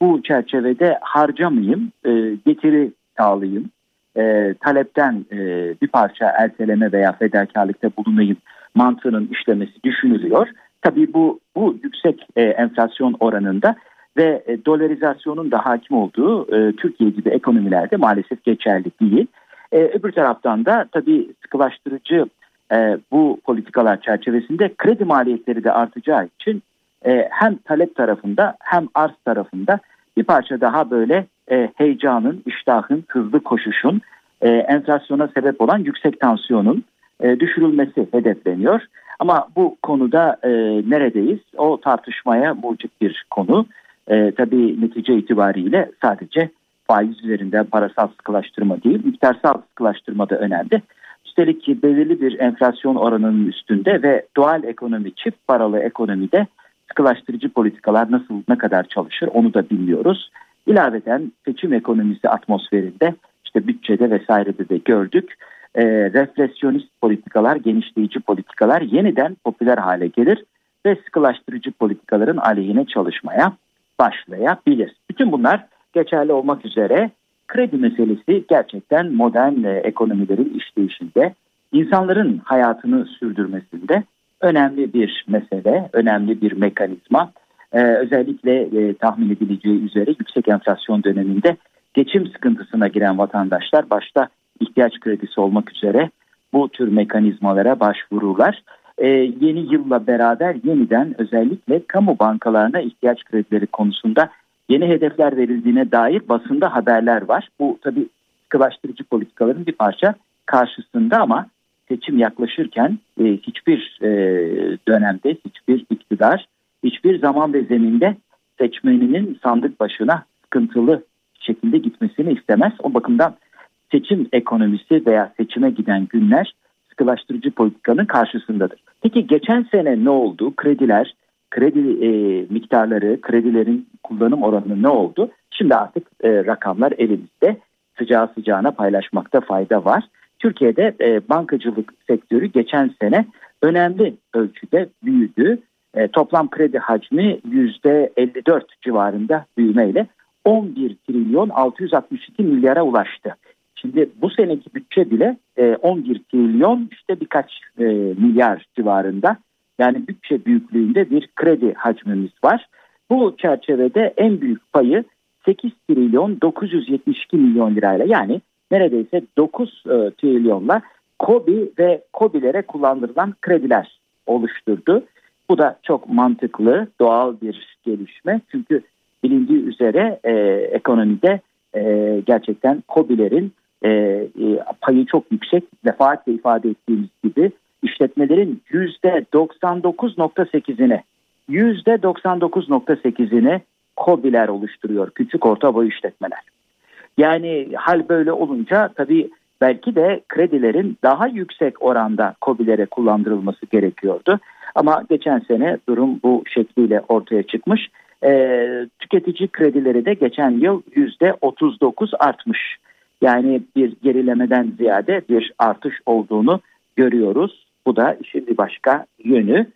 bu çerçevede harcamayayım e, getiri sağlayayım e, talepten e, bir parça erteleme veya fedakarlıkta bulunayım mantığının işlemesi düşünülüyor. Tabii bu bu yüksek e, enflasyon oranında ve e, dolarizasyonun da hakim olduğu e, Türkiye gibi ekonomilerde maalesef geçerli değil. E, öbür taraftan da tabii sıkılaştırıcı e, bu politikalar çerçevesinde kredi maliyetleri de artacağı için e, hem talep tarafında hem arz tarafında bir parça daha böyle e, heyecanın, iştahın, hızlı koşuşun, e, enflasyona sebep olan yüksek tansiyonun e, düşürülmesi hedefleniyor. Ama bu konuda neredeyiz? O tartışmaya mucit bir konu. Tabii netice itibariyle sadece faiz üzerinden parasal sıkılaştırma değil, miktarsal sıkılaştırma da önemli. Üstelik ki belirli bir enflasyon oranının üstünde ve doğal ekonomi, çift paralı ekonomide sıkılaştırıcı politikalar nasıl ne kadar çalışır onu da bilmiyoruz. İlaveten seçim ekonomisi atmosferinde işte bütçede vesairede de gördük. E, refleksiyonist politikalar, genişleyici politikalar yeniden popüler hale gelir ve sıkılaştırıcı politikaların aleyhine çalışmaya başlayabilir. Bütün bunlar geçerli olmak üzere kredi meselesi gerçekten modern e, ekonomilerin işleyişinde, insanların hayatını sürdürmesinde önemli bir mesele, önemli bir mekanizma. Ee, özellikle e, tahmin edileceği üzere yüksek enflasyon döneminde geçim sıkıntısına giren vatandaşlar başta ihtiyaç kredisi olmak üzere bu tür mekanizmalara başvururlar. Ee, yeni yılla beraber yeniden özellikle kamu bankalarına ihtiyaç kredileri konusunda yeni hedefler verildiğine dair basında haberler var. Bu tabii sıkılaştırıcı politikaların bir parça karşısında ama seçim yaklaşırken e, hiçbir e, dönemde hiçbir iktidar hiçbir zaman ve zeminde seçmeninin sandık başına sıkıntılı şekilde gitmesini istemez. O bakımdan seçim ekonomisi veya seçime giden günler sıkılaştırıcı politikanın karşısındadır. Peki geçen sene ne oldu? Krediler, kredi e, miktarları, kredilerin kullanım oranı ne oldu? Şimdi artık e, rakamlar elimizde. Sıcağı sıcağına paylaşmakta fayda var. Türkiye'de e, bankacılık sektörü geçen sene önemli ölçüde büyüdü. E, toplam kredi hacmi %54 civarında büyümeyle 11 trilyon 662 milyara ulaştı. Şimdi bu seneki bütçe bile e, 11 trilyon işte birkaç e, milyar civarında. Yani bütçe büyüklüğünde bir kredi hacmimiz var. Bu çerçevede en büyük payı 8 trilyon 972 milyon lirayla yani neredeyse 9 e, trilyonla KOBİ ve KOBİ'lere kullandırılan krediler oluşturdu. Bu da çok mantıklı, doğal bir gelişme. Çünkü bilindiği üzere e, ekonomide e, gerçekten KOBİ'lerin e, e, payı çok yüksek. Defaatle ifade ettiğimiz gibi işletmelerin %99.8'ini %99.8'ini KOBİ'ler oluşturuyor. Küçük orta boy işletmeler. Yani hal böyle olunca tabii belki de kredilerin daha yüksek oranda COBİ'lere kullandırılması gerekiyordu. Ama geçen sene durum bu şekliyle ortaya çıkmış. E, tüketici kredileri de geçen yıl %39 artmış. Yani bir gerilemeden ziyade bir artış olduğunu görüyoruz. Bu da işin bir başka yönü.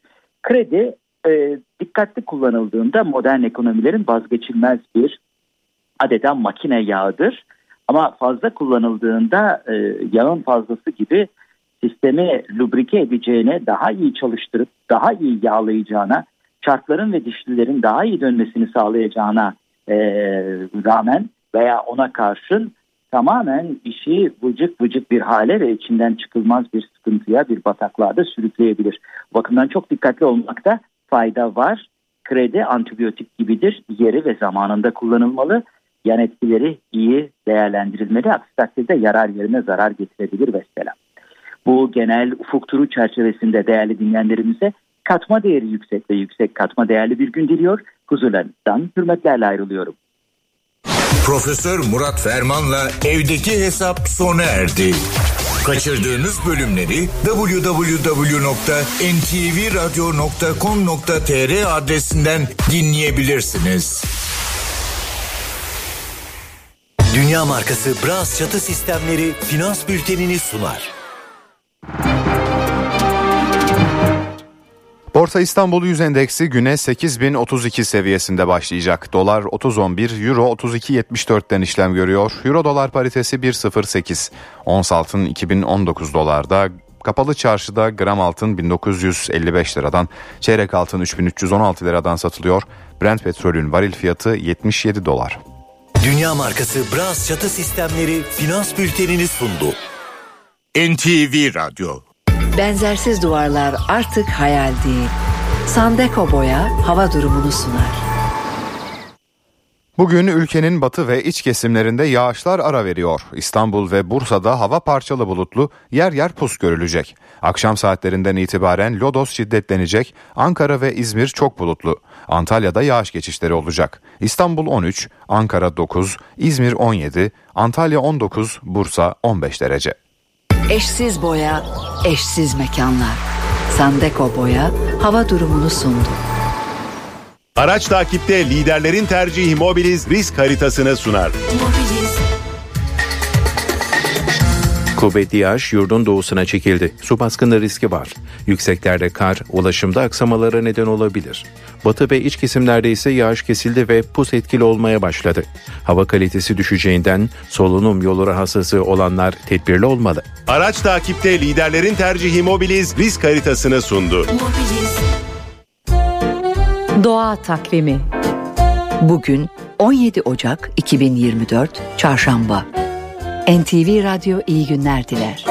Kredi e, dikkatli kullanıldığında modern ekonomilerin vazgeçilmez bir adeta makine yağıdır. Ama fazla kullanıldığında e, yağın fazlası gibi sistemi lubrike edeceğine, daha iyi çalıştırıp daha iyi yağlayacağına, çarkların ve dişlilerin daha iyi dönmesini sağlayacağına e, rağmen veya ona karşın tamamen işi vıcık vıcık bir hale ve içinden çıkılmaz bir sıkıntıya, bir bataklığa da sürükleyebilir. Bakımdan çok dikkatli olmakta fayda var. Kredi antibiyotik gibidir. Yeri ve zamanında kullanılmalı yan etkileri iyi değerlendirilmeli. Aksi takdirde yarar yerine zarar getirebilir mesela. Bu genel ufuk turu çerçevesinde değerli dinleyenlerimize katma değeri yüksek ve yüksek katma değerli bir gün diliyor. Huzurlarından hürmetlerle ayrılıyorum. Profesör Murat Ferman'la evdeki hesap sona erdi. Kaçırdığınız bölümleri www.ntvradio.com.tr adresinden dinleyebilirsiniz. Dünya markası Bras çatı sistemleri finans bültenini sunar. Borsa İstanbul Yüz Endeksi güne 8032 seviyesinde başlayacak. Dolar 30.11, Euro 32.74'ten işlem görüyor. Euro dolar paritesi 1.08. Ons altın 2019 dolarda. Kapalı çarşıda gram altın 1955 liradan, çeyrek altın 3316 liradan satılıyor. Brent petrolün varil fiyatı 77 dolar. Dünya markası Bras çatı sistemleri finans bültenini sundu. NTV Radyo Benzersiz duvarlar artık hayal değil. Sandeko Boya hava durumunu sunar. Bugün ülkenin batı ve iç kesimlerinde yağışlar ara veriyor. İstanbul ve Bursa'da hava parçalı bulutlu, yer yer pus görülecek. Akşam saatlerinden itibaren lodos şiddetlenecek, Ankara ve İzmir çok bulutlu. Antalya'da yağış geçişleri olacak. İstanbul 13, Ankara 9, İzmir 17, Antalya 19, Bursa 15 derece. Eşsiz boya, eşsiz mekanlar. Sandeko Boya hava durumunu sundu. Araç takipte liderlerin tercihi Mobiliz risk haritasını sunar. Kuvvetli yağış yurdun doğusuna çekildi. Su baskını riski var. Yükseklerde kar, ulaşımda aksamalara neden olabilir. Batı ve iç kesimlerde ise yağış kesildi ve pus etkili olmaya başladı. Hava kalitesi düşeceğinden solunum yolu rahatsızlığı olanlar tedbirli olmalı. Araç takipte liderlerin tercihi Mobiliz risk haritasını sundu. Doğa takvimi. Bugün 17 Ocak 2024 Çarşamba. NTV Radyo iyi günler diler.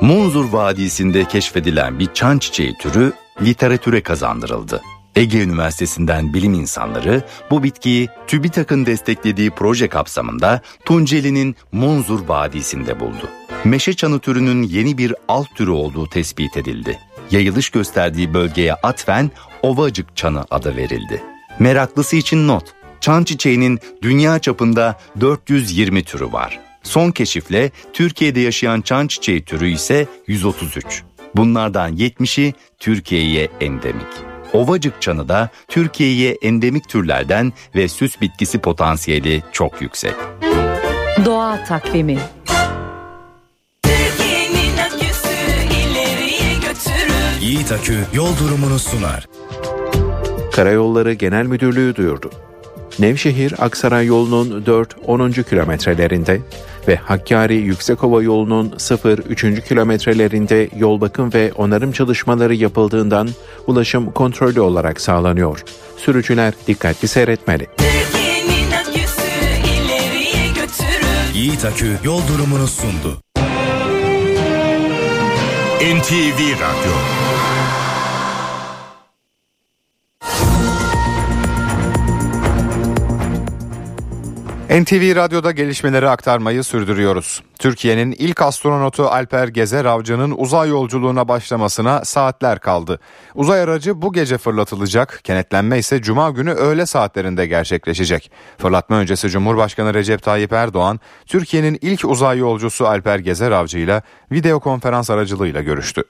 Munzur Vadisi'nde keşfedilen bir çan çiçeği türü literatüre kazandırıldı. Ege Üniversitesi'nden bilim insanları bu bitkiyi TÜBİTAK'ın desteklediği proje kapsamında Tunceli'nin Munzur Vadisi'nde buldu. Meşe çanı türünün yeni bir alt türü olduğu tespit edildi. Yayılış gösterdiği bölgeye atfen Ovacık çanı adı verildi. Meraklısı için not, çan çiçeğinin dünya çapında 420 türü var. Son keşifle Türkiye'de yaşayan çan çiçeği türü ise 133. Bunlardan 70'i Türkiye'ye endemik. Ovacık çanı da Türkiye'ye endemik türlerden ve süs bitkisi potansiyeli çok yüksek. Doğa takvimi. Yiğit Akü yol durumunu sunar. Karayolları Genel Müdürlüğü duyurdu. Nevşehir Aksaray yolunun 4-10. kilometrelerinde ve Hakkari Yüksekova yolunun 0-3. kilometrelerinde yol bakım ve onarım çalışmaları yapıldığından ulaşım kontrollü olarak sağlanıyor. Sürücüler dikkatli seyretmeli. Yiğit Akü yol durumunu sundu. NTV Radyo NTV Radyo'da gelişmeleri aktarmayı sürdürüyoruz. Türkiye'nin ilk astronotu Alper Gezer Avcı'nın uzay yolculuğuna başlamasına saatler kaldı. Uzay aracı bu gece fırlatılacak, kenetlenme ise cuma günü öğle saatlerinde gerçekleşecek. Fırlatma öncesi Cumhurbaşkanı Recep Tayyip Erdoğan, Türkiye'nin ilk uzay yolcusu Alper Gezer Avcı ile video konferans aracılığıyla görüştü.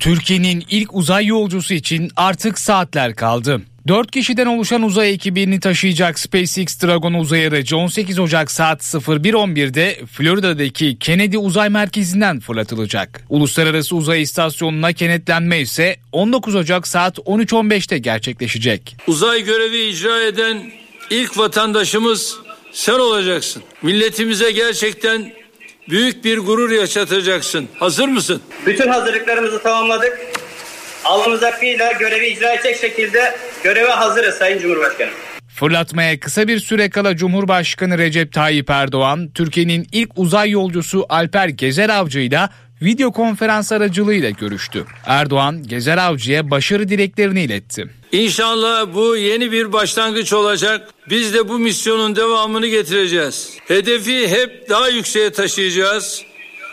Türkiye'nin ilk uzay yolcusu için artık saatler kaldı. 4 kişiden oluşan uzay ekibini taşıyacak SpaceX Dragon uzay aracı 18 Ocak saat 01.11'de Florida'daki Kennedy Uzay Merkezi'nden fırlatılacak. Uluslararası Uzay İstasyonu'na kenetlenme ise 19 Ocak saat 13.15'te gerçekleşecek. Uzay görevi icra eden ilk vatandaşımız sen olacaksın. Milletimize gerçekten büyük bir gurur yaşatacaksın. Hazır mısın? Bütün hazırlıklarımızı tamamladık. Alnımız akıyla görevi icra edecek şekilde göreve hazırız Sayın Cumhurbaşkanım. Fırlatmaya kısa bir süre kala Cumhurbaşkanı Recep Tayyip Erdoğan, Türkiye'nin ilk uzay yolcusu Alper Gezer Avcı ile video konferans aracılığıyla görüştü. Erdoğan, Gezer Avcı'ya başarı dileklerini iletti. İnşallah bu yeni bir başlangıç olacak. Biz de bu misyonun devamını getireceğiz. Hedefi hep daha yükseğe taşıyacağız.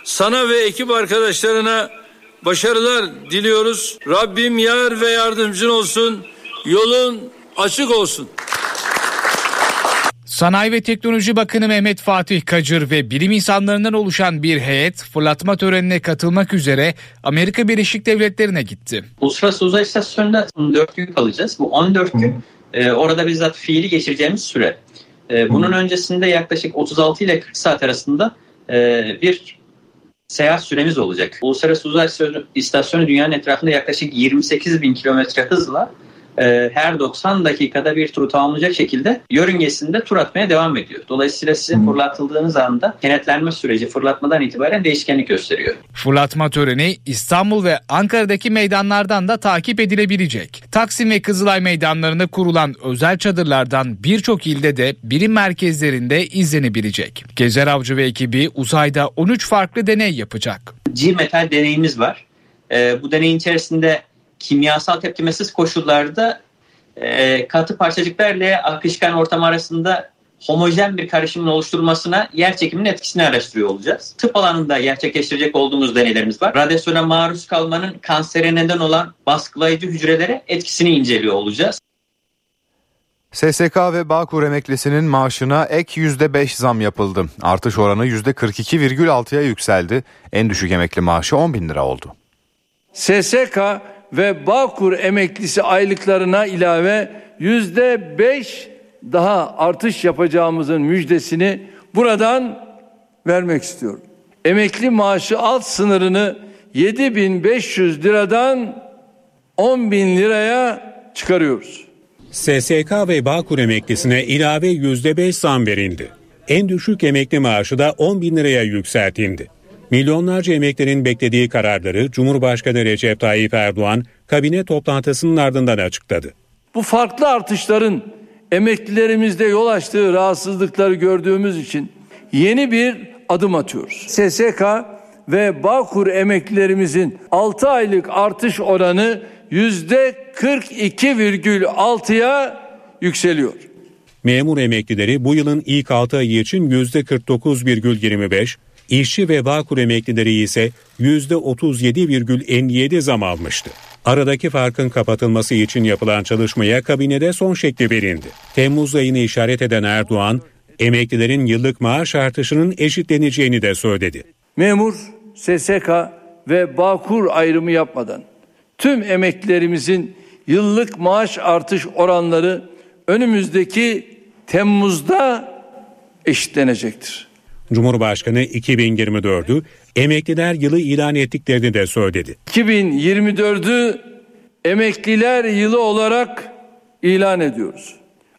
Sana ve ekip arkadaşlarına başarılar diliyoruz. Rabbim yar ve yardımcın olsun. Yolun açık olsun. Sanayi ve Teknoloji Bakanı Mehmet Fatih Kacır ve bilim insanlarından oluşan bir heyet fırlatma törenine katılmak üzere Amerika Birleşik Devletleri'ne gitti. Uluslararası Uzay İstasyonu'nda 14 gün kalacağız. Bu 14 gün e, orada bizzat fiili geçireceğimiz süre. E, bunun öncesinde yaklaşık 36 ile 40 saat arasında e, bir seyahat süremiz olacak. Uluslararası Uzay İstasyonu dünyanın etrafında yaklaşık 28 bin kilometre hızla e, her 90 dakikada bir turu tamamlayacak şekilde yörüngesinde tur atmaya devam ediyor. Dolayısıyla sizin fırlatıldığınız anda kenetlenme süreci fırlatmadan itibaren değişkenlik gösteriyor. Fırlatma töreni İstanbul ve Ankara'daki meydanlardan da takip edilebilecek. Taksim ve Kızılay meydanlarında kurulan özel çadırlardan birçok ilde de bilim merkezlerinde izlenebilecek. Gezer Avcı ve ekibi uzayda 13 farklı deney yapacak. G-metal deneyimiz var. E, bu deneyin içerisinde kimyasal tepkimesiz koşullarda e, katı parçacıklarla akışkan ortam arasında homojen bir karışımın oluşturulmasına yer çekiminin etkisini araştırıyor olacağız. Tıp alanında gerçekleştirecek olduğumuz deneylerimiz var. Radyasyona maruz kalmanın kansere neden olan baskılayıcı hücrelere etkisini inceliyor olacağız. SSK ve Bağkur emeklisinin maaşına ek %5 zam yapıldı. Artış oranı %42,6'ya yükseldi. En düşük emekli maaşı 10 bin lira oldu. SSK ve Bağkur emeklisi aylıklarına ilave yüzde beş daha artış yapacağımızın müjdesini buradan vermek istiyorum. Emekli maaşı alt sınırını 7500 liradan 10 bin liraya çıkarıyoruz. SSK ve Bağkur emeklisine ilave %5 zam verildi. En düşük emekli maaşı da 10 bin liraya yükseltildi. Milyonlarca emeklinin beklediği kararları Cumhurbaşkanı Recep Tayyip Erdoğan kabine toplantısının ardından açıkladı. Bu farklı artışların emeklilerimizde yol açtığı rahatsızlıkları gördüğümüz için yeni bir adım atıyoruz. SSK ve Bağkur emeklilerimizin 6 aylık artış oranı yüzde 42,6'ya yükseliyor. Memur emeklileri bu yılın ilk 6 ayı için %49,25, işçi ve Bağkur emeklileri ise %37,57 zam almıştı. Aradaki farkın kapatılması için yapılan çalışmaya kabinede son şekli verildi. Temmuz ayını işaret eden Erdoğan, emeklilerin yıllık maaş artışının eşitleneceğini de söyledi. Memur, SSK ve Bağkur ayrımı yapmadan tüm emeklilerimizin yıllık maaş artış oranları önümüzdeki Temmuz'da eşitlenecektir. Cumhurbaşkanı 2024'ü emekliler yılı ilan ettiklerini de söyledi. 2024'ü emekliler yılı olarak ilan ediyoruz.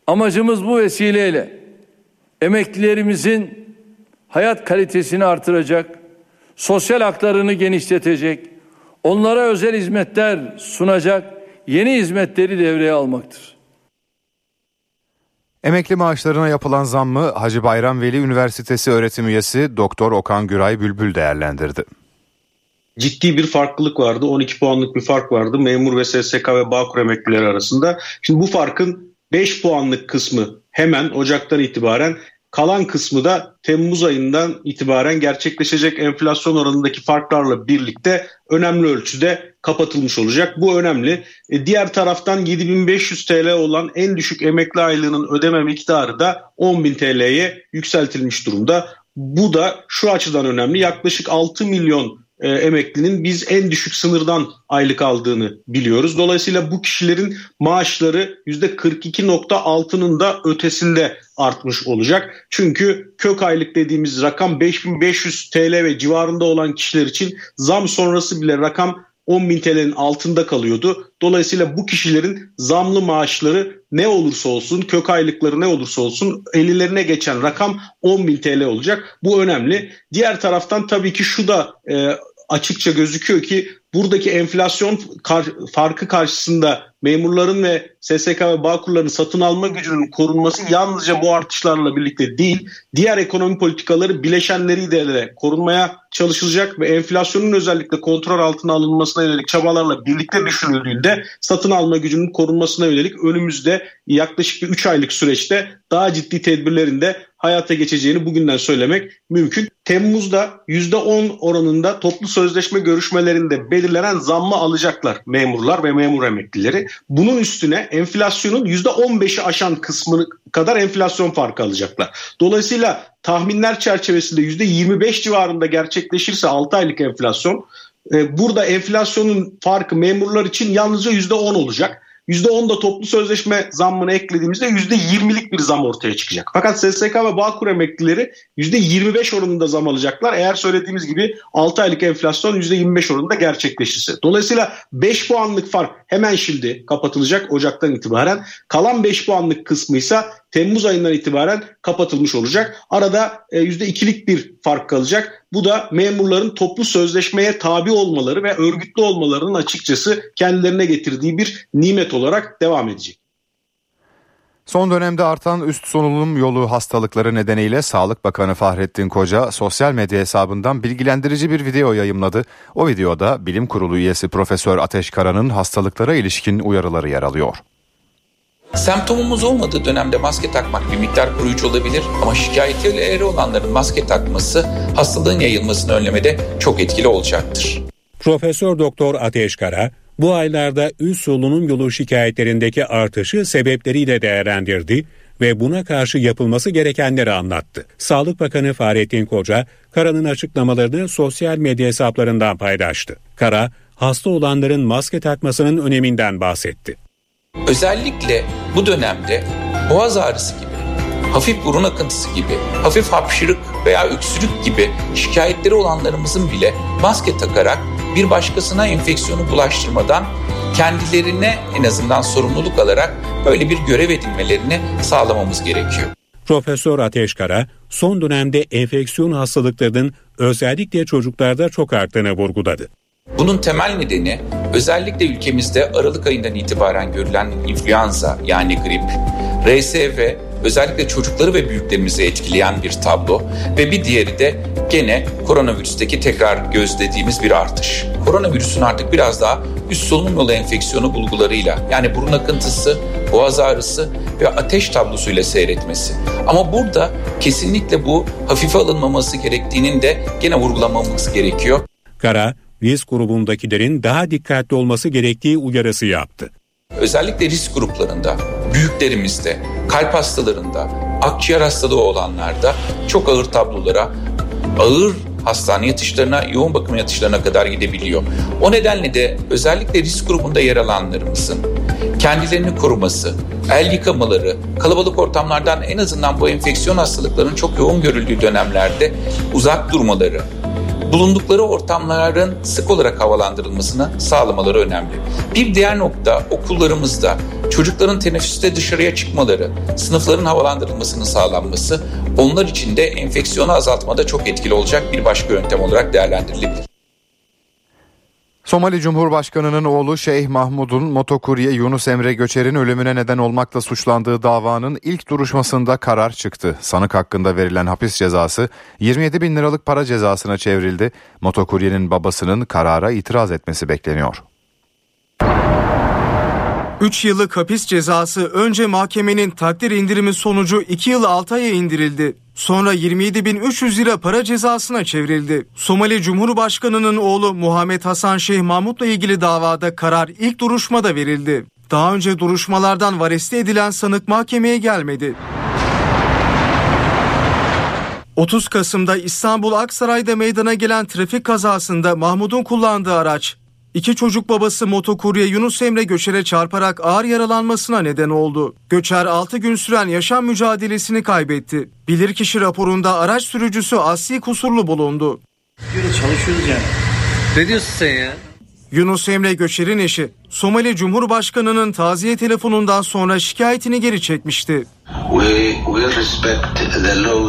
Amacımız bu vesileyle emeklilerimizin hayat kalitesini artıracak, sosyal haklarını genişletecek, onlara özel hizmetler sunacak yeni hizmetleri devreye almaktır. Emekli maaşlarına yapılan zammı Hacı Bayram Veli Üniversitesi öğretim üyesi Doktor Okan Güray Bülbül değerlendirdi. Ciddi bir farklılık vardı. 12 puanlık bir fark vardı memur ve SSK ve Bağkur emeklileri arasında. Şimdi bu farkın 5 puanlık kısmı hemen Ocak'tan itibaren Kalan kısmı da Temmuz ayından itibaren gerçekleşecek enflasyon oranındaki farklarla birlikte önemli ölçüde kapatılmış olacak. Bu önemli. E, diğer taraftan 7500 TL olan en düşük emekli aylığının ödeme miktarı da 10.000 TL'ye yükseltilmiş durumda. Bu da şu açıdan önemli. Yaklaşık 6 milyon e, emeklinin biz en düşük sınırdan aylık aldığını biliyoruz. Dolayısıyla bu kişilerin maaşları %42.6'nın da ötesinde artmış olacak. Çünkü kök aylık dediğimiz rakam 5500 TL ve civarında olan kişiler için zam sonrası bile rakam 10 bin TL'nin altında kalıyordu. Dolayısıyla bu kişilerin zamlı maaşları ne olursa olsun, kök aylıkları ne olursa olsun ellerine geçen rakam 10 bin TL olacak. Bu önemli. Diğer taraftan tabii ki şu da e, açıkça gözüküyor ki buradaki enflasyon kar, farkı karşısında memurların ve SSK ve Bağkurların satın alma gücünün korunması yalnızca bu artışlarla birlikte değil, diğer ekonomi politikaları bileşenleriyle de korunmaya çalışılacak ve enflasyonun özellikle kontrol altına alınmasına yönelik çabalarla birlikte düşünüldüğünde satın alma gücünün korunmasına yönelik önümüzde yaklaşık bir 3 aylık süreçte daha ciddi tedbirlerin de hayata geçeceğini bugünden söylemek mümkün. Temmuz'da %10 oranında toplu sözleşme görüşmelerinde belirlenen zammı alacaklar memurlar ve memur emeklileri. Bunun üstüne enflasyonun %15'i aşan kısmını kadar enflasyon farkı alacaklar. Dolayısıyla tahminler çerçevesinde %25 civarında gerçekleşirse 6 aylık enflasyon e, burada enflasyonun farkı memurlar için yalnızca %10 olacak. %10 da toplu sözleşme zammını eklediğimizde %20'lik bir zam ortaya çıkacak. Fakat SSK ve Bağkur emeklileri %25 oranında zam alacaklar. Eğer söylediğimiz gibi 6 aylık enflasyon %25 oranında gerçekleşirse. Dolayısıyla 5 puanlık fark hemen şimdi kapatılacak Ocak'tan itibaren. Kalan 5 puanlık kısmı ise Temmuz ayından itibaren kapatılmış olacak. Arada %2'lik e, bir fark kalacak. Bu da memurların toplu sözleşmeye tabi olmaları ve örgütlü olmalarının açıkçası kendilerine getirdiği bir nimet olarak devam edecek. Son dönemde artan üst solunum yolu hastalıkları nedeniyle Sağlık Bakanı Fahrettin Koca sosyal medya hesabından bilgilendirici bir video yayımladı. O videoda Bilim Kurulu üyesi Profesör Ateş Kara'nın hastalıklara ilişkin uyarıları yer alıyor. Semptomumuz olmadığı dönemde maske takmak bir miktar koruyucu olabilir ama şikayetleri olanların maske takması hastalığın yayılmasını önlemede çok etkili olacaktır. Profesör Doktor Ateş Kara, Bu aylarda üst solunum yolu şikayetlerindeki artışı sebepleriyle değerlendirdi ve buna karşı yapılması gerekenleri anlattı. Sağlık Bakanı Fahrettin Koca, Kara'nın açıklamalarını sosyal medya hesaplarından paylaştı. Kara, hasta olanların maske takmasının öneminden bahsetti. Özellikle bu dönemde boğaz ağrısı gibi, hafif burun akıntısı gibi, hafif hapşırık veya öksürük gibi şikayetleri olanlarımızın bile maske takarak bir başkasına enfeksiyonu bulaştırmadan kendilerine en azından sorumluluk alarak böyle bir görev edinmelerini sağlamamız gerekiyor. Profesör Ateşkara son dönemde enfeksiyon hastalıklarının özellikle çocuklarda çok arttığını vurguladı. Bunun temel nedeni özellikle ülkemizde Aralık ayından itibaren görülen influenza yani grip, RSV özellikle çocukları ve büyüklerimizi etkileyen bir tablo ve bir diğeri de gene koronavirüsteki tekrar gözlediğimiz bir artış. Koronavirüsün artık biraz daha üst solunum yolu enfeksiyonu bulgularıyla yani burun akıntısı, boğaz ağrısı ve ateş tablosuyla seyretmesi. Ama burada kesinlikle bu hafife alınmaması gerektiğinin de gene vurgulamamız gerekiyor. Kara, risk grubundakilerin daha dikkatli olması gerektiği uyarısı yaptı. Özellikle risk gruplarında, büyüklerimizde, kalp hastalarında, akciğer hastalığı olanlarda çok ağır tablolara, ağır hastane yatışlarına, yoğun bakım yatışlarına kadar gidebiliyor. O nedenle de özellikle risk grubunda yer alanlarımızın kendilerini koruması, el yıkamaları, kalabalık ortamlardan en azından bu enfeksiyon hastalıklarının çok yoğun görüldüğü dönemlerde uzak durmaları, bulundukları ortamların sık olarak havalandırılmasını sağlamaları önemli. Bir diğer nokta okullarımızda çocukların teneffüste dışarıya çıkmaları, sınıfların havalandırılmasının sağlanması onlar için de enfeksiyonu azaltmada çok etkili olacak bir başka yöntem olarak değerlendirilebilir. Somali Cumhurbaşkanı'nın oğlu Şeyh Mahmud'un motokurye Yunus Emre Göçer'in ölümüne neden olmakla suçlandığı davanın ilk duruşmasında karar çıktı. Sanık hakkında verilen hapis cezası 27 bin liralık para cezasına çevrildi. Motokuryenin babasının karara itiraz etmesi bekleniyor. 3 yıllık hapis cezası önce mahkemenin takdir indirimi sonucu 2 yıl 6 aya indirildi. Sonra 27.300 lira para cezasına çevrildi. Somali Cumhurbaşkanı'nın oğlu Muhammed Hasan Şeyh Mahmut'la ilgili davada karar ilk duruşmada verildi. Daha önce duruşmalardan vareste edilen sanık mahkemeye gelmedi. 30 Kasım'da İstanbul Aksaray'da meydana gelen trafik kazasında Mahmut'un kullandığı araç İki çocuk babası motokurye Yunus Emre Göçer'e çarparak ağır yaralanmasına neden oldu. Göçer 6 gün süren yaşam mücadelesini kaybetti. Bilirkişi raporunda araç sürücüsü asli kusurlu bulundu. Böyle çalışıyoruz yani. Ne diyorsun sen ya? Yunus Emre Göçer'in eşi Somali Cumhurbaşkanı'nın taziye telefonundan sonra şikayetini geri çekmişti.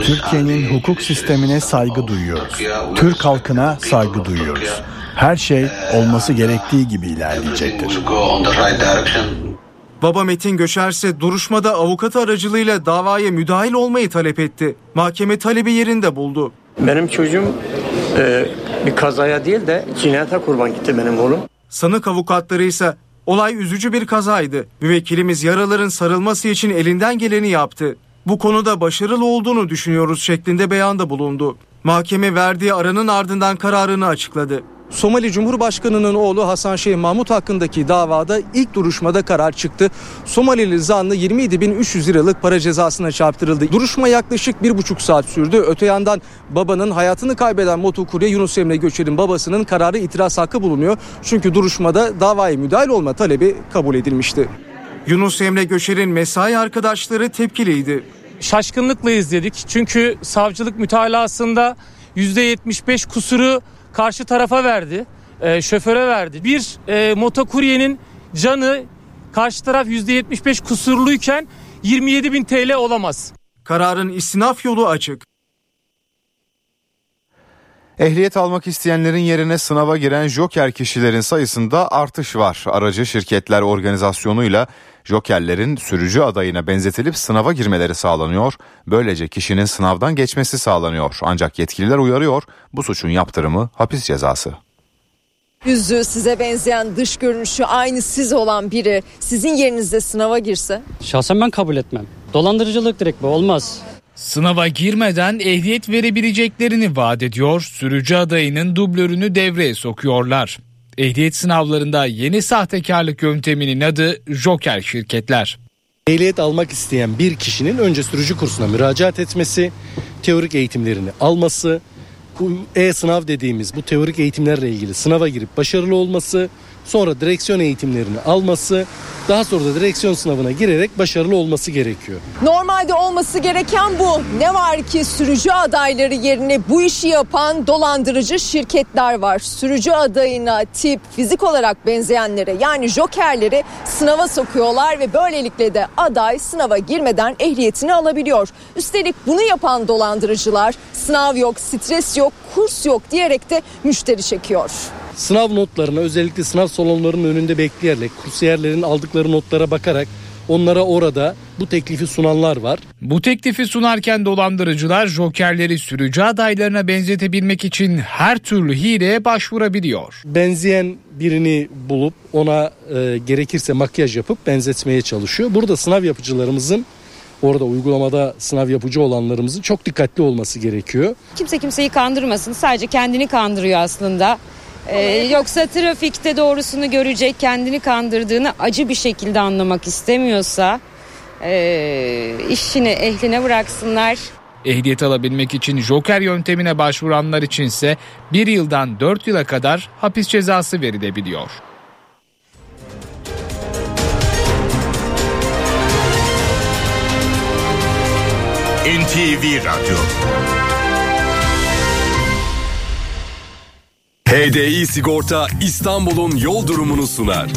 Türkiye'nin hukuk sistemine saygı duyuyoruz. Türk halkına saygı duyuyoruz. Her şey olması gerektiği gibi ilerleyecektir. Baba Metin Göçer ise duruşmada avukatı aracılığıyla davaya müdahil olmayı talep etti. Mahkeme talebi yerinde buldu. Benim çocuğum e, bir kazaya değil de cinayete kurban gitti benim oğlum. Sanık avukatları ise olay üzücü bir kazaydı. Müvekkilimiz yaraların sarılması için elinden geleni yaptı. Bu konuda başarılı olduğunu düşünüyoruz şeklinde beyanda bulundu. Mahkeme verdiği aranın ardından kararını açıkladı. Somali Cumhurbaşkanı'nın oğlu Hasan Şeyh Mahmut hakkındaki davada ilk duruşmada karar çıktı. Somalili zanlı 27.300 liralık para cezasına çarptırıldı. Duruşma yaklaşık bir buçuk saat sürdü. Öte yandan babanın hayatını kaybeden motokurye Yunus Emre Göçer'in babasının kararı itiraz hakkı bulunuyor. Çünkü duruşmada davaya müdahil olma talebi kabul edilmişti. Yunus Emre Göçer'in mesai arkadaşları tepkiliydi. Şaşkınlıkla izledik. Çünkü savcılık mütalasında %75 kusuru karşı tarafa verdi. E, şoföre verdi. Bir e, motokuryenin canı karşı taraf %75 kusurluyken 27 bin TL olamaz. Kararın istinaf yolu açık. Ehliyet almak isteyenlerin yerine sınava giren joker kişilerin sayısında artış var. Aracı şirketler organizasyonuyla jokerlerin sürücü adayına benzetilip sınava girmeleri sağlanıyor. Böylece kişinin sınavdan geçmesi sağlanıyor. Ancak yetkililer uyarıyor bu suçun yaptırımı hapis cezası. Yüzü size benzeyen dış görünüşü aynı siz olan biri sizin yerinizde sınava girse? Şahsen ben kabul etmem. Dolandırıcılık direkt bu olmaz. Sınava girmeden ehliyet verebileceklerini vaat ediyor, sürücü adayının dublörünü devreye sokuyorlar. Ehliyet sınavlarında yeni sahtekarlık yönteminin adı Joker şirketler. Ehliyet almak isteyen bir kişinin önce sürücü kursuna müracaat etmesi, teorik eğitimlerini alması, e-sınav dediğimiz bu teorik eğitimlerle ilgili sınava girip başarılı olması, sonra direksiyon eğitimlerini alması, daha sonra da direksiyon sınavına girerek başarılı olması gerekiyor. Normalde olması gereken bu. Ne var ki sürücü adayları yerine bu işi yapan dolandırıcı şirketler var. Sürücü adayına tip, fizik olarak benzeyenlere yani jokerleri sınava sokuyorlar ve böylelikle de aday sınava girmeden ehliyetini alabiliyor. Üstelik bunu yapan dolandırıcılar sınav yok, stres yok, kurs yok diyerek de müşteri çekiyor. Sınav notlarına özellikle sınav salonlarının önünde bekleyerek kursiyerlerin aldıkları notlara bakarak onlara orada bu teklifi sunanlar var. Bu teklifi sunarken dolandırıcılar jokerleri sürücü adaylarına benzetebilmek için her türlü hileye başvurabiliyor. Benzeyen birini bulup ona e, gerekirse makyaj yapıp benzetmeye çalışıyor. Burada sınav yapıcılarımızın orada uygulamada sınav yapıcı olanlarımızın çok dikkatli olması gerekiyor. Kimse kimseyi kandırmasın. Sadece kendini kandırıyor aslında. Ee, yoksa trafikte doğrusunu görecek, kendini kandırdığını acı bir şekilde anlamak istemiyorsa e, işini ehline bıraksınlar. Ehliyet alabilmek için joker yöntemine başvuranlar içinse 1 yıldan 4 yıla kadar hapis cezası verilebiliyor. NTV Radyo HDI Sigorta İstanbul'un yol durumunu sunar.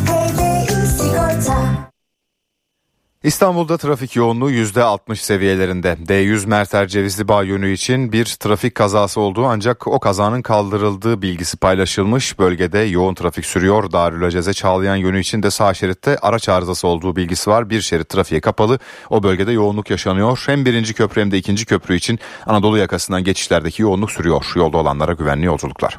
İstanbul'da trafik yoğunluğu %60 seviyelerinde. D100 Merter Cevizli Bağ yönü için bir trafik kazası olduğu ancak o kazanın kaldırıldığı bilgisi paylaşılmış. Bölgede yoğun trafik sürüyor. Darülaceze Çağlayan yönü için de sağ şeritte araç arızası olduğu bilgisi var. Bir şerit trafiğe kapalı. O bölgede yoğunluk yaşanıyor. Hem birinci köprü hem de ikinci köprü için Anadolu yakasından geçişlerdeki yoğunluk sürüyor. Yolda olanlara güvenli yolculuklar.